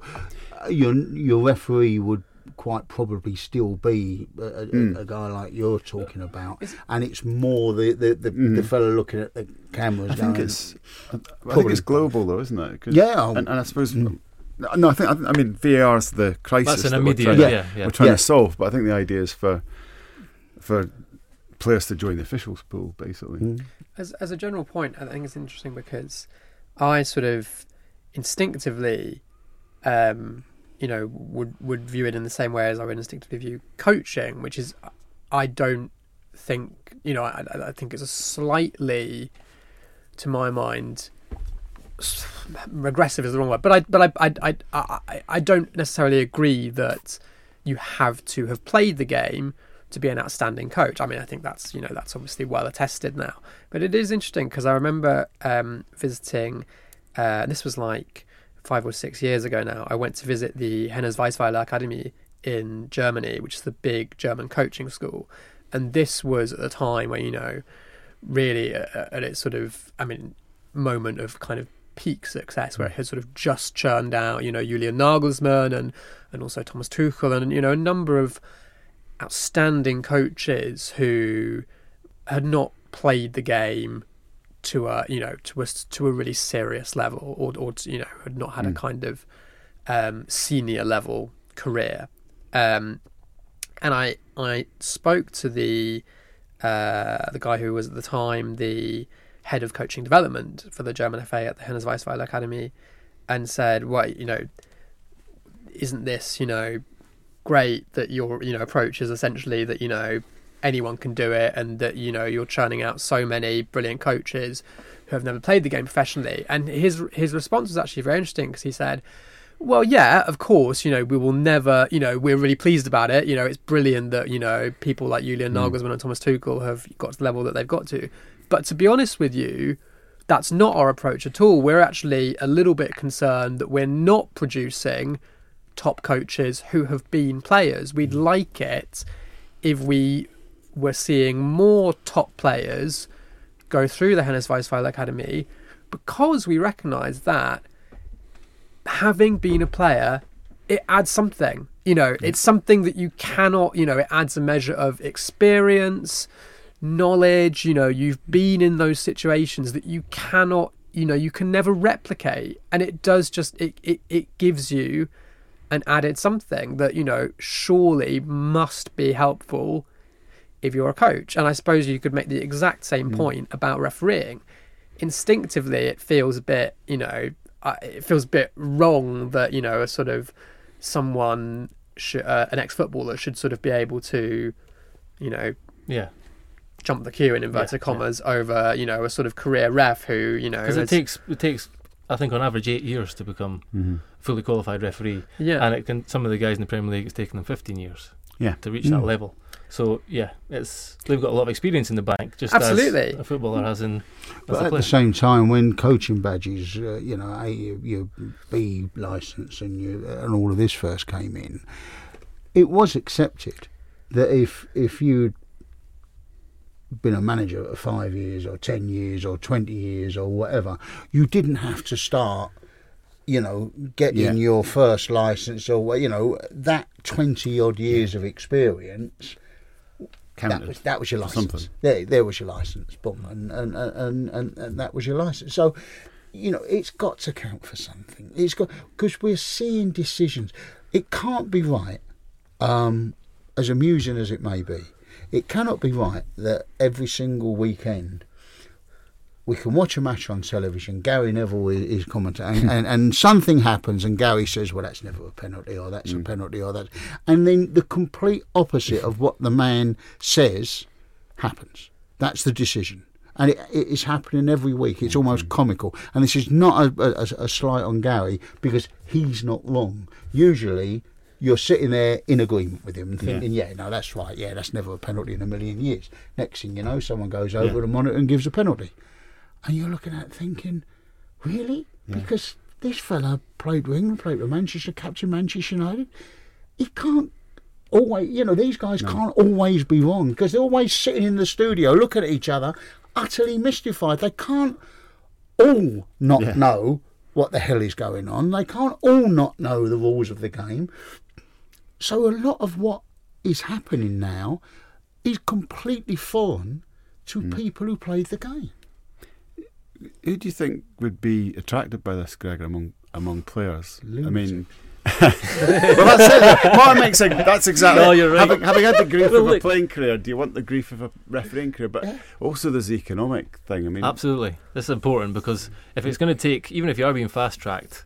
your your referee would quite probably still be a, a, Mm. a guy like you're talking about, and it's more the the, the, the Mm. fellow looking at the cameras. I think it's I think it's global though, isn't it? Yeah, and, and I suppose mm. No, I think I mean VAR is the crisis That's an that we're trying, Yeah, yeah. we're trying Yeah. to solve. But I think the idea is for for players to join the officials pool, basically. Mm. As as a general point, I think it's interesting because I sort of instinctively, um, you know, would would view it in the same way as I would instinctively view coaching, which is I don't think you know I, I- I think it's a slightly, to my mind, s- regressive is the wrong word, but I but I I I I, don't necessarily agree that you have to have played the game to be an outstanding coach. I mean, I think that's you know that's obviously well attested now. But it is interesting because I remember um, visiting. Uh, this was like five or six years ago now. I went to visit the Hennes Weisweiler Academy in Germany, which is the big German coaching school, and this was at the time where you know really uh, at its sort of I mean moment of kind of peak success where it had sort of just churned out you know Julian Nagelsmann and and also Thomas Tuchel and you know a number of outstanding coaches who had not played the game to a you know to a to a really serious level or or you know had not had a kind of um, senior level career. Um, and I I spoke to the uh, the guy who was at the time the head of coaching development for the German FA at the Hennes Weisweiler Academy and said well you know isn't this you know great that your you know approach is essentially that you know anyone can do it and that you know you're churning out so many brilliant coaches who have never played the game professionally? And his his response was actually very interesting because he said well yeah of course you know we will never you know we're really pleased about it. You know it's brilliant that you know people like Julian hmm. Nagelsmann and Thomas Tuchel have got to the level that they've got to but to be honest with you that's not our approach at all we're actually a little bit concerned that we're not producing top coaches who have been players. We'd mm. like it if we were seeing more top players go through the Hennes Weisweiler Academy because we recognise that having been a player, it adds something. You know, it's something that you cannot, you know, it adds a measure of experience, knowledge. You know, you've been in those situations that you cannot, you know, you can never replicate. And it does just, it, it, it gives you an added something that, you know, surely must be helpful if you're a coach. And I suppose you could make the exact same point about refereeing. Instinctively, it feels a bit, you know, it feels a bit wrong that you know a sort of someone uh, an ex-footballer should sort of be able to, you know, Yeah, jump the queue in inverted Yeah, commas over you know a sort of career ref who you know because it takes it takes I think on average eight years to become Mm-hmm. fully qualified referee, yeah and it can some of the guys in the Premier League it's taken them 15 years Yeah. to reach that Mm. level. So yeah, it's they've got a lot of experience in the bank, just Absolutely. as a footballer has in. As But a at the same time, when coaching badges, uh, you know, A, your, your B license and you, and all of this first came in, it was accepted that if if you'd been a manager for five years or ten years or twenty years or whatever, you didn't have to start. you know, getting Yeah. your first license or you know that twenty odd years of experience. Counted That was that was your license. something. There, there was your license. Boom, and and, and and and that was your license. So, you know, it's got to count for something. It's got because we're seeing decisions. It can't be right, um, as amusing as it may be. It cannot be right that every single weekend we can watch a match on television. Gary Neville is, is commentating, and, hmm. and, and something happens, and Gary says, "Well, that's never a penalty, or that's a hmm. penalty, or that," and then the complete opposite of what the man says happens. That's the decision, and it, it is happening every week. It's hmm. almost comical, and this is not a, a, a slight on Gary because he's not wrong. Usually. You're sitting there in agreement with him and thinking, yeah. no, that's right. Yeah, that's never a penalty in a million years. Next thing you know, someone goes over Yeah. the monitor and gives a penalty and you're looking at it thinking, really? Because this fella played with England, played with Manchester, captain Manchester United. He can't always, you know, these guys can't always be wrong because they're always sitting in the studio looking at each other, utterly mystified. They can't all not Yeah. know what the hell is going on. They can't all not know the rules of the game. So a lot of what is happening now is completely foreign to hmm. people who played the game. Who do you think would be attracted by this, Greg, among among players? I mean, (laughs) well, that's it. What makes it, that's exactly. No, you're right. Having, having had the grief Well, of a playing career, do you want the grief of a refereeing career? But also there's the economic thing. I mean, Absolutely, this is important because if it's going to take, even if you are being fast tracked,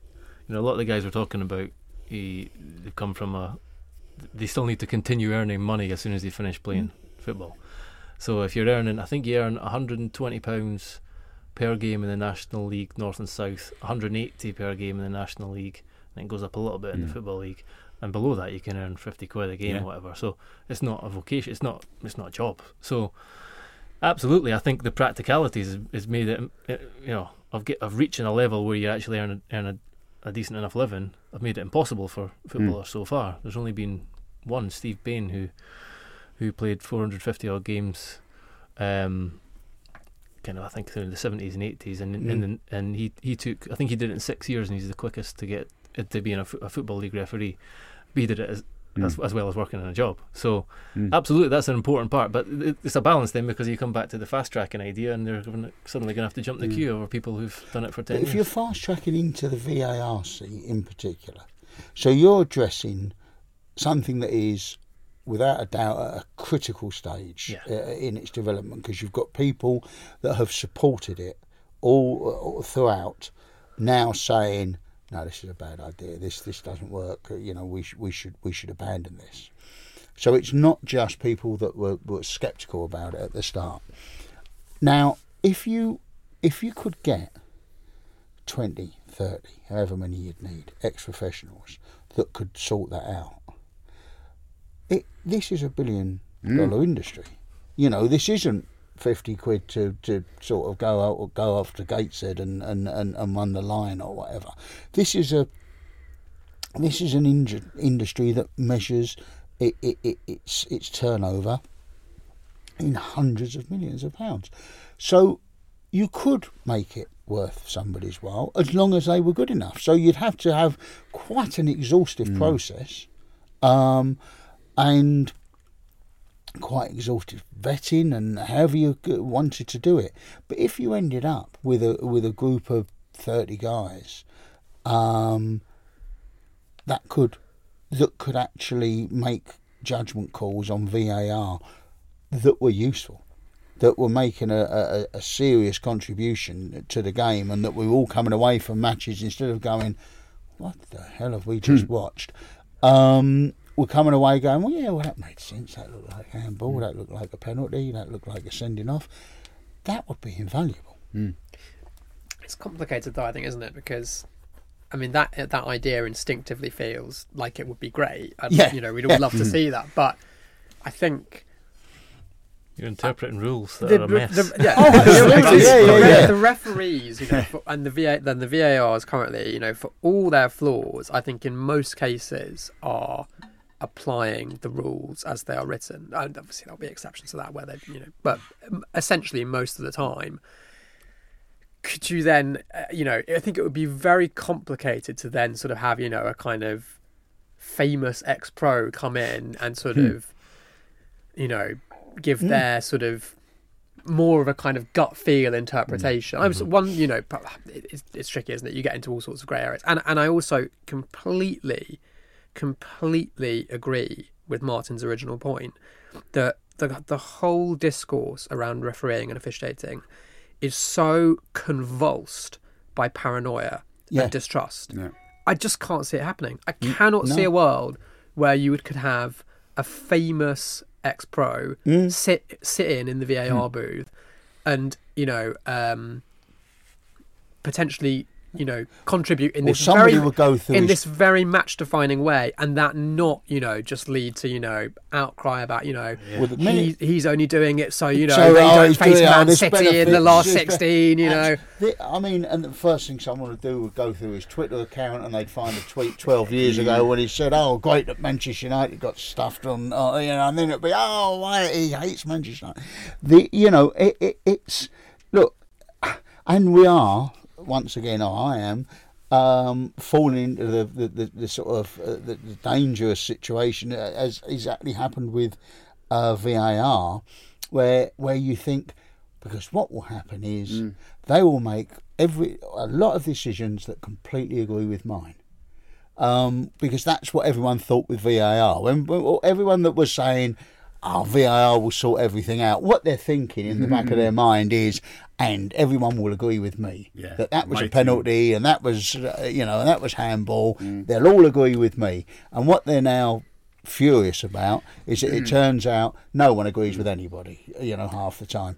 you know, a lot of the guys we're talking about, he, they've come from a, they still need to continue earning money as soon as they finish playing football. So if you're earning, I think you earn 120 pounds per game in the National League North and South, 180 per game in the National League, and it goes up a little bit in the Mm. Football League. And below that, you can earn 50 quid a game Yeah. or whatever. So it's not a vocation. It's not. It's not a job. So absolutely, I think the practicalities has made it. You know, of get of reaching a level where you actually earn a, earn a, a decent enough living. Have made it impossible for footballers so far. There's only been one, Steve Baines, who who played 450 odd games. Um, kind of, I think through the 70s and 80s, and Mm. and and he he took. I think he did it in six years, and he's the quickest to get to being a, a football league referee. But he did it as Mm. as well as working in a job. So Mm. absolutely, that's an important part. But it's a balance then because you come back to the fast tracking idea, and they're gonna, suddenly going to have to jump the Mm. queue over people who've done it for ten years. If you're fast tracking into the VAR seat in particular, so you're addressing something that is, without a doubt, at a critical stage Yeah. uh, in its development because you've got people that have supported it all, all throughout now saying, "No, this is a bad idea. This this doesn't work. Uh, You know, we sh- we should we should abandon this." So it's not just people that were, were sceptical about it at the start. Now, if you if you could get 20, 30, however many you'd need, ex professionals that could sort that out. It this is a billion dollar industry. You know, this isn't fifty quid to, to sort of go out or go off to Gateshead and, and, and, and run the line or whatever. This is a this is an inju- industry that measures it, it, it, its its turnover in hundreds of millions of pounds. So you could make it worth somebody's while as long as they were good enough. So you'd have to have quite an exhaustive process, um, and quite exhaustive vetting and however you wanted to do it. But if you ended up with a with a group of thirty guys, um, that could that could actually make judgment calls on VAR that were useful, that were making a, a, a serious contribution to the game, and that we were all coming away from matches instead of going, "What the hell have we just watched?" Um, we're coming away going, "Well, yeah, well that made sense. That looked like a handball. Mm. That looked like a penalty. That looked like a sending off." That would be invaluable. Mm. It's complicated though, I think, isn't it? Because I mean that that idea instinctively feels like it would be great. And, Yeah. you know, we'd all love to see that, but I think You're interpreting rules that the, are a mess. the- yeah, Oh, absolutely. Yeah, yeah, yeah. The referees, you know, for, and the VA, then the VARs currently, you know, for all their flaws, I think in most cases are applying the rules as they are written. And obviously there'll be exceptions to that where they, you know, but essentially most of the time could you then, uh, you know, I think it would be very complicated to then sort of have, you know, a kind of famous ex pro come in and sort Hmm. of, you know, give their sort of more of a kind of gut feel interpretation. I'm one, you know, it's, it's tricky, isn't it? You get into all sorts of grey areas, and and I also completely, completely agree with Martin's original point that the the whole discourse around refereeing and officiating is so convulsed by paranoia Yeah. and distrust. Yeah. I just can't see it happening. I cannot see a world where you could have a famous ex pro Mm. sit sit in in the VAR booth and you know um, potentially you know contribute in this very would go through in his- this very match defining way and that not you know just lead to you know outcry about you know the he, he's only doing it so you know So, they oh, don't he's face oh, Man City in the last 16 you know. (laughs) The- I mean, and the first thing someone would do would go through his Twitter account and they'd find a tweet 12 years ago when he said, "Oh, great that Manchester United got stuffed on," uh, you know, and then it'd be, "Oh, why he hates Manchester United." The, you know, it, it, it's look, and we are once again, I am. Um, falling into the the, the, the sort of uh, the, the dangerous situation uh, as exactly happened with uh, VAR, where where you think because what will happen is they will make every a lot of decisions that completely agree with mine. Um, because that's what everyone thought with VAR. When, when everyone that was saying, "Oh, VAR will sort everything out," what they're thinking in the back of their (laughs) mind is, and everyone will agree with me Yeah, that that was a penalty and that was, uh, you know, and that was handball. They'll all agree with me. And what they're now furious about is that it turns out no one agrees with anybody. You know, half the time,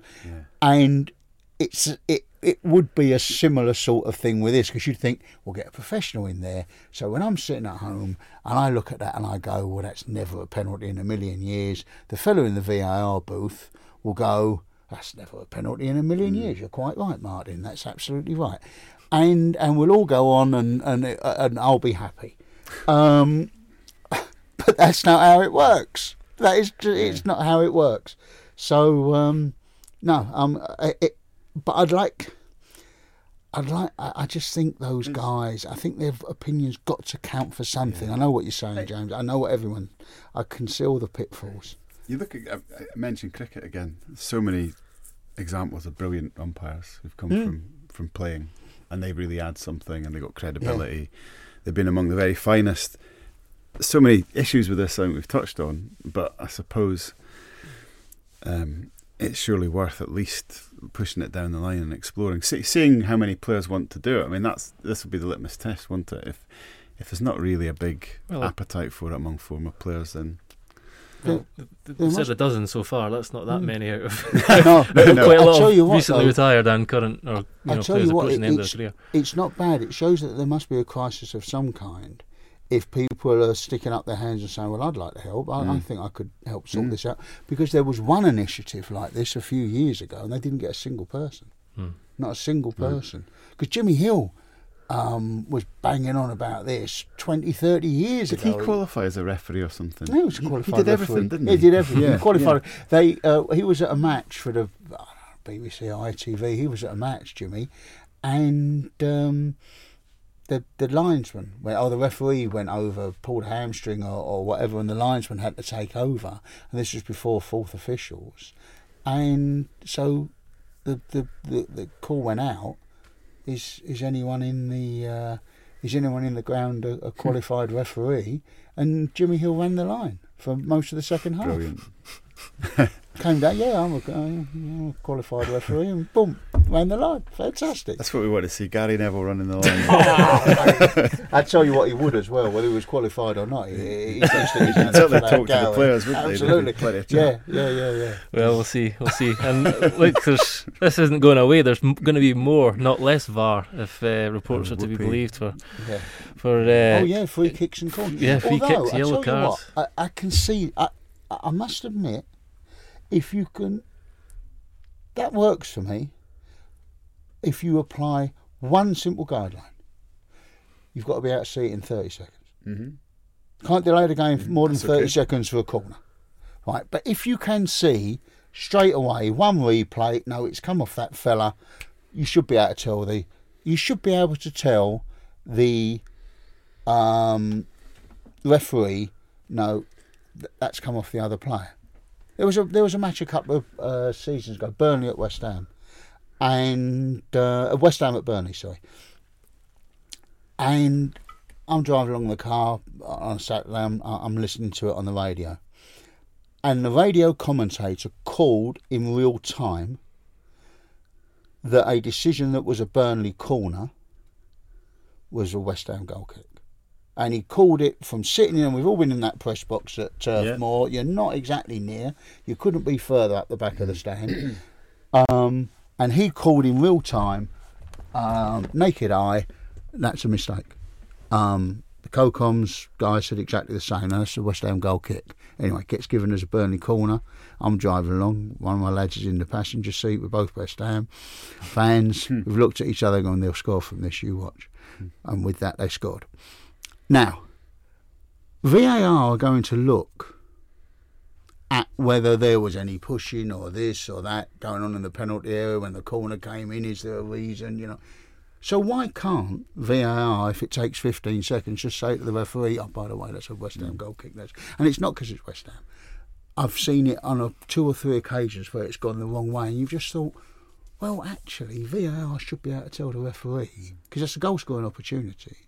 and it's it it would be a similar sort of thing with this because you'd think we'll get a professional in there. So when I'm sitting at home and I look at that and I go, well, that's never a penalty in a million years. The fellow in the VAR booth will go, that's never a penalty in a million years. You're quite right, Martin. That's absolutely right. And and we'll all go on and and and I'll be happy. Um, (laughs) but that's not how it works. That is, it's not how it works. So um, no, um, it, but I'd like, I'd like, I I just think those guys. I think their opinions got to count for something. I know what you're saying, James. I know what everyone. I can see all the pitfalls. You look at, I mentioned cricket again. So many examples of brilliant umpires who've come from, from playing and they really add something and they got credibility. They've been among the very finest. So many issues with this, I think we've touched on, but I suppose um, it's surely worth at least pushing it down the line and exploring, See, seeing how many players want to do it. I mean, that's this will be the litmus test, won't it? If if there's not really a big Well, appetite for it among former players, then Well, there We've said a dozen so far. That's not that hmm. many out of (laughs) (laughs) no, quite a lot tell of what, recently though, retired and current or you I know, tell players you what, approaching it- the end of their career. it's not bad. It shows that there must be a crisis of some kind. If people are sticking up their hands and saying, "Well, I'd like to help. I, I think I could help sort this out," because there was one initiative like this a few years ago, and they didn't get a single person, not a single person. Because Jimmy Hill um, was banging on about this 20, 30 years did ago. he qualify as a referee or something? No, he was a qualified He did everything, didn't He he? did everything. (laughs) Yeah, He qualified. They uh, he was at a match for the BBC or ITV. He was at a match, Jimmy, and um, the the linesman went. Oh, the referee went over, pulled a hamstring or, or whatever, and the linesman had to take over. And this was before fourth officials, and so the the the, the call went out. Is is anyone in the uh, is anyone in the ground a, a qualified referee? And Jimmy Hill ran the line for most of the second half. Brilliant. (laughs) Came down, yeah, I'm a, I'm a qualified referee, and boom, ran the line. Fantastic. That's what we want to see. Gary Neville running the (laughs) line. (laughs) I tell you what, he would as well, whether he was qualified or not. He, he, he just stick his hand Until up they for that talk to the players, wouldn't they? Absolutely. plenty Yeah, yeah, yeah, yeah. Well, we'll see. We'll see. And look, there's, this isn't going away. There's m- going to be more, not less VAR, if uh, reports Oh, are to be believed. For yeah. for uh, oh yeah, free kicks and corners. yeah, free Although, kicks, I yellow tell you cards. What, I, I can see. I, I must admit, if you can, that works for me. If you apply one simple guideline, you've got to be able to see it in thirty seconds. Mm-hmm. Can't delay the game for more than That's thirty okay. seconds for a corner, right? But if you can see straight away one replay, no, it's come off that fella. you should be able to tell the you should be able to tell the um, referee no that's come off the other player. There was a there was a match a couple of uh, seasons ago, Burnley at West Ham, and uh, West Ham at Burnley, sorry. And I'm driving along the car on Saturday. I'm, I'm listening to it on the radio, and the radio commentator called in real time that a decision that was a Burnley corner was a West Ham goal kick. And he called it from sitting in, we've all been in that press box at Turf Yeah. Moor. You're not exactly near, you couldn't be further up the back of the stand. um, and he called in real time, um, naked eye, that's a mistake. Um, the COCOM's guy said exactly the same. That's the West Ham goal kick. Anyway, gets given as a Burnley corner. I'm driving along. One of my lads is in the passenger seat. We're both West Ham fans. We've looked at each other going, they'll score from this, you watch. And with that, they scored. Now, VAR are going to look at whether there was any pushing or this or that going on in the penalty area when the corner came in. Is there a reason, you know? So why can't VAR, if it takes 15 seconds, just say to the referee, "Oh, by the way, that's a West Ham mm. goal kick." That's and it's not because it's West Ham. I've seen it on a, two or three occasions where it's gone the wrong way, and you've just thought, well, actually, VAR should be able to tell the referee because that's a goal scoring opportunity.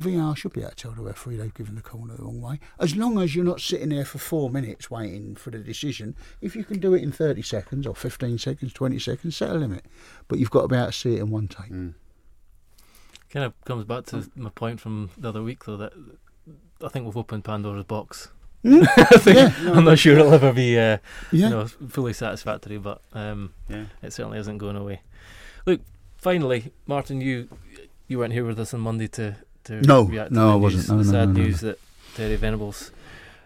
VAR should be able to tell the referee they've given the corner the wrong way. As long as you're not sitting there for four minutes waiting for the decision, if you can do it in 30 seconds or 15 seconds, 20 seconds, set a limit. But you've got to be able to see it in one take. Kind of comes back to my point from the other week, though, that I think we've opened Pandora's box. (laughs) I think, (laughs) I'm not sure it'll ever be uh, Yeah. you know, fully satisfactory, but um, Yeah. it certainly isn't going away. Look, finally, Martin, you you weren't here with us on Monday to, to No, react to no, the I wasn't. No, the no, sad no, news that Terry Venables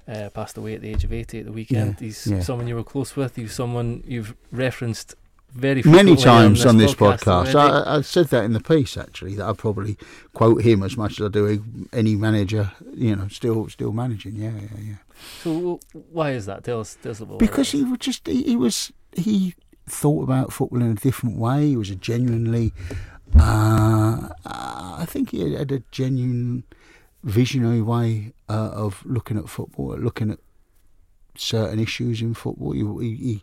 uh, passed away at the age of 80 at the weekend. Yeah, He's yeah. someone you were close with. He's someone you've referenced very Many times on this podcast. podcast. I, I said that in the piece, actually, that I probably quote him as much as I do any manager, you know, still still managing. Yeah, yeah, yeah. So why is that? Tell us, tell us a little because he was just he, he was he thought about football in a different way. He was a genuinely, uh, I think he had a genuine visionary way uh, of looking at football, looking at certain issues in football. He, he,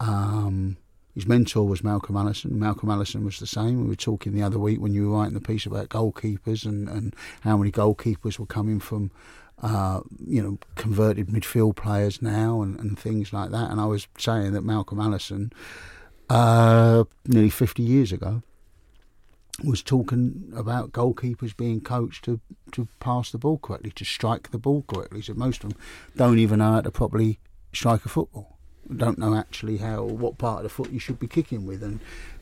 um, his mentor was Malcolm Allison. Malcolm Allison was the same. We were talking the other week when you were writing the piece about goalkeepers and, and how many goalkeepers were coming from, uh, you know, converted midfield players now and, and things like that. And I was saying that Malcolm Allison, uh, nearly 50 years ago, was talking about goalkeepers being coached to, to pass the ball correctly, to strike the ball correctly. So most of them don't even know how to properly strike a football. Don't know actually how what part of the foot you should be kicking with, and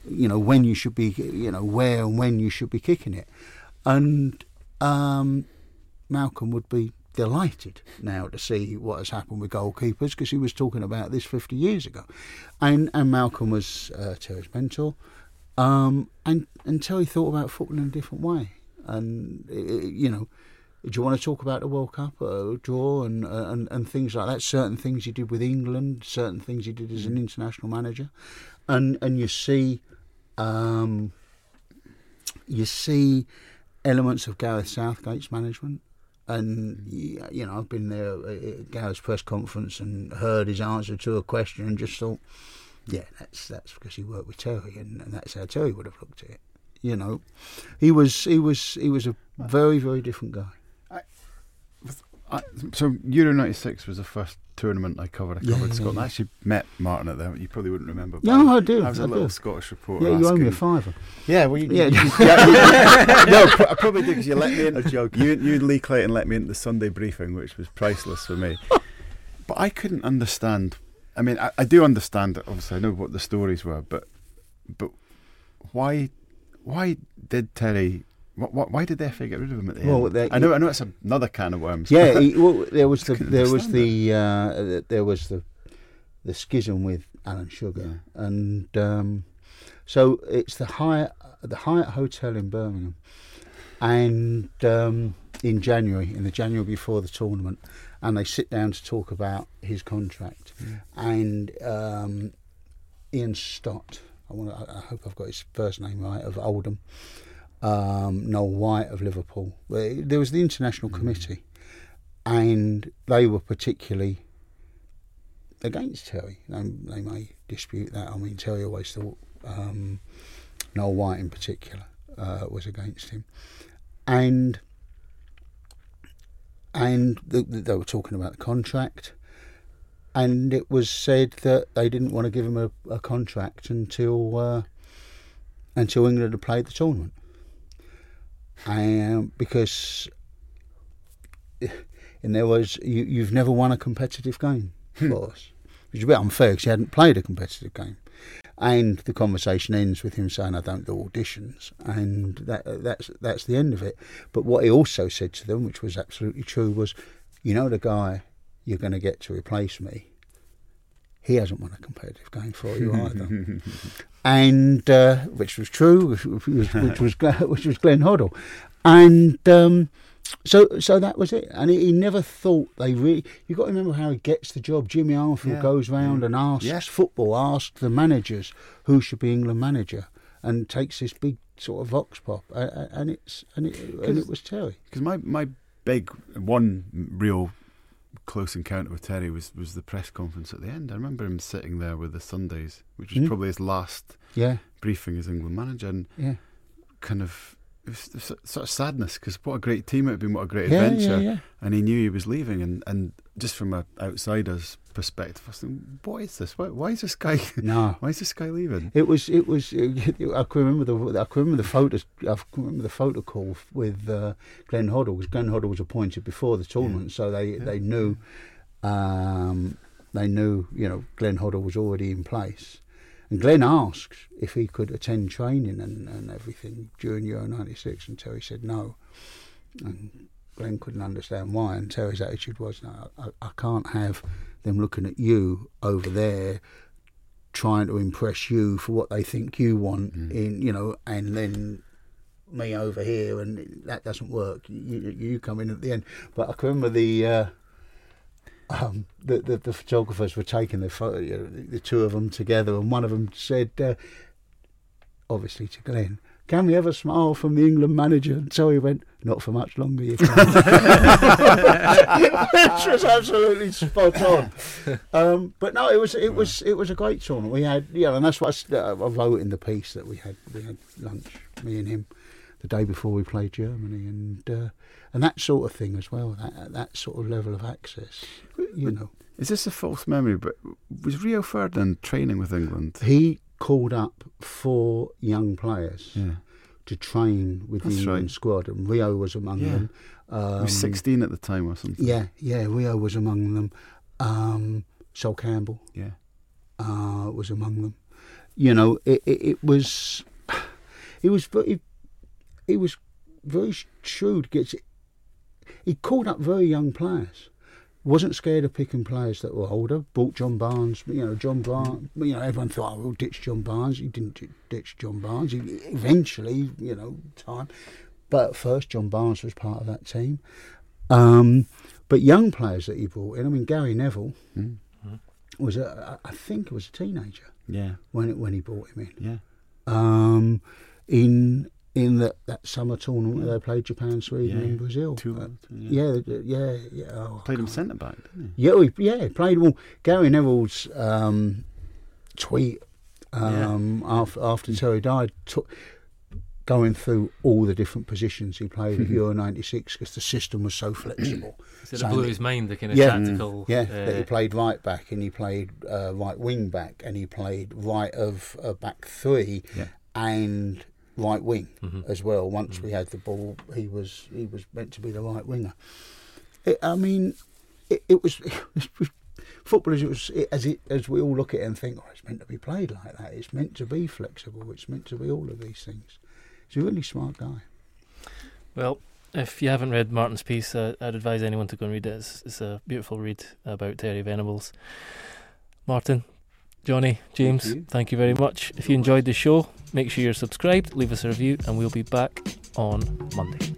you know when you should be, you know where and when you should be kicking it. And um, Malcolm would be delighted now to see what has happened with goalkeepers because he was talking about this 50 years ago. And and Malcolm was uh, Terry's mentor. Um, and and Terry thought about football in a different way. And uh, you know, do you want to talk about the World Cup uh, draw and, uh, and and things like that? Certain things you did with England, certain things you did as an international manager, and and you see, um, you see elements of Gareth Southgate's management. And you know, I've been there at Gareth's press conference and heard his answer to a question and just thought, yeah, that's that's because he worked with Terry, and, and that's how Terry would have looked at it. You know, he was he was he was a very very different guy. I, so Euro '96 was the first tournament I covered. I covered yeah, Scotland. yeah. I actually met Martin at that. You probably wouldn't remember. No, I do, I was a I little do. Scottish reporter. Yeah, you owe me a fiver. Yeah, well, you, Yeah. you- (laughs) yeah, you- no, I probably did because you let me in. A joke. You, you and Lee Clayton let me into the Sunday briefing, which was priceless for me. (laughs) But I couldn't understand. I mean, I, I do understand. Obviously, I know what the stories were, but but why why did Terry? Wh- wh- why did the FA get rid of him at the Well, end? they- I know, I know, it's another can of worms. Yeah, he, well, there was (laughs) the there was the uh, there was the the schism with Alan Sugar, and um, so it's the Hyatt the Hyatt Hotel in Birmingham, and um, in January, in the January before the tournament, and they sit down to talk about his contract, and um, Ian Stott I want. I hope I've got his first name right. Of Oldham, um, Noel White of Liverpool. There was the international committee, and they were particularly against Terry. They, they may dispute that. I mean, Terry always thought um, Noel White, in particular, uh, was against him, and and the, they were talking about the contract, and it was said that they didn't want to give him a, a contract until uh, until England had played the tournament, um, because and there was you, you've never won a competitive game for us, which is a bit unfair because he hadn't played a competitive game. And the conversation ends with him saying, "I don't do auditions," and that that's that's the end of it. But what he also said to them, which was absolutely true, was, "You know, the guy you're going to get to replace me, he hasn't won a competitive game for you either." (laughs) and uh, which was true, which, was which was which was Glenn Hoddle, and. Um, so, so that was it, and he, he never thought they really. You got to remember how he gets the job. Jimmy Armfield Yeah. goes round and asks Yeah. football, asks the managers who should be England manager, and takes this big sort of vox pop, and it's and it and it was Terry. Because my, my big one real close encounter with Terry was, was the press conference at the end. I remember him sitting there with the Sundays, which was Mm. probably his last Yeah, briefing as England manager, and yeah, kind of it was s- sort of sadness because what a great team it had been, what a great yeah, adventure, yeah, yeah. and he knew he was leaving, and, and just from an outsider's perspective, I was thinking, what is this? Why, why is this guy? (laughs) No, Why is this guy leaving? It was. It was. I can remember the. I can remember the photo. I can remember the photo call with uh, Glenn Hoddle. Because Glenn Hoddle was appointed before the tournament, so they they knew. Um, they knew. You know, Glenn Hoddle was already in place, and Glenn asked if he could attend training and, and everything during Euro '96, and Terry said no. And Glenn couldn't understand why, and Terry's attitude was, "No, I, I can't have them looking at you over there." trying to impress you for what they think you want in you know and then me over here and that doesn't work you, you, you come in at the end but i can remember the uh um, the, the the photographers were taking the photo, you know, the, two of them together, and one of them said, uh, obviously to Glenn, "Can we have a smile from the England manager?" And so he went, "Not for much longer, you can't." (laughs) Which was absolutely spot on. Um, but no, it was it was it was a great tournament. We had yeah, and that's what I, I wrote in the piece that we had we had lunch, me and him, the day before we played Germany, and uh, and that sort of thing as well. That that sort of level of access, you know. Is this a false memory? But was Rio Ferdinand training with England? He called up four young players Yeah, to train with the England right. squad, and Rio was among Yeah. them. he Um, was sixteen at the time or something. Yeah, yeah, Rio was among them. Um, Sol Campbell yeah. uh, was among them. You know, it, it, it was, (sighs) he was very, he was very shrewd. Gets he called up very young players. Wasn't scared of picking players that were older. Bought John Barnes. You know, John Barnes. You know, everyone thought, "Oh, we'll ditch John Barnes." He didn't ditch John Barnes. He, eventually, you know, time. But at first, John Barnes was part of that team. Um, but young players that he brought in. I mean, Gary Neville Mm. was a, I think, was a teenager Yeah, when it, when he brought him in. yeah. Um, in in that, that summer tournament where they played Japan, Sweden, Yeah, and Brazil. Two, Uh, yeah. yeah, yeah, yeah. Oh, I Played him centre back, didn't Yeah, he, yeah, he played well. Gary Neville's um, tweet um, after after Terry died, took, going through all the different positions he played at (laughs) Euro '96 because the system was so flexible. (clears throat) So it So blew his mind, the kind of Yeah. tactical. Yeah, uh, that he played right back and he played uh, right wing back and he played right of uh, back three Yeah. and right wing Mhm. as well. Once we had the ball, he was he was meant to be the right winger. It, I mean, it, it was. (laughs) It was Football, it was it, as it as we all look at it and think, oh, it's meant to be played like that. It's meant to be flexible. It's meant to be all of these things. He's a really smart guy. Well, if you haven't read Martin's piece, uh, I'd advise anyone to go and read it. It's, it's a beautiful read about Terry Venables. Martin, Johnny, James, you. thank you very much. If you enjoyed the show, make sure you're subscribed, leave us a review, and we'll be back on Monday.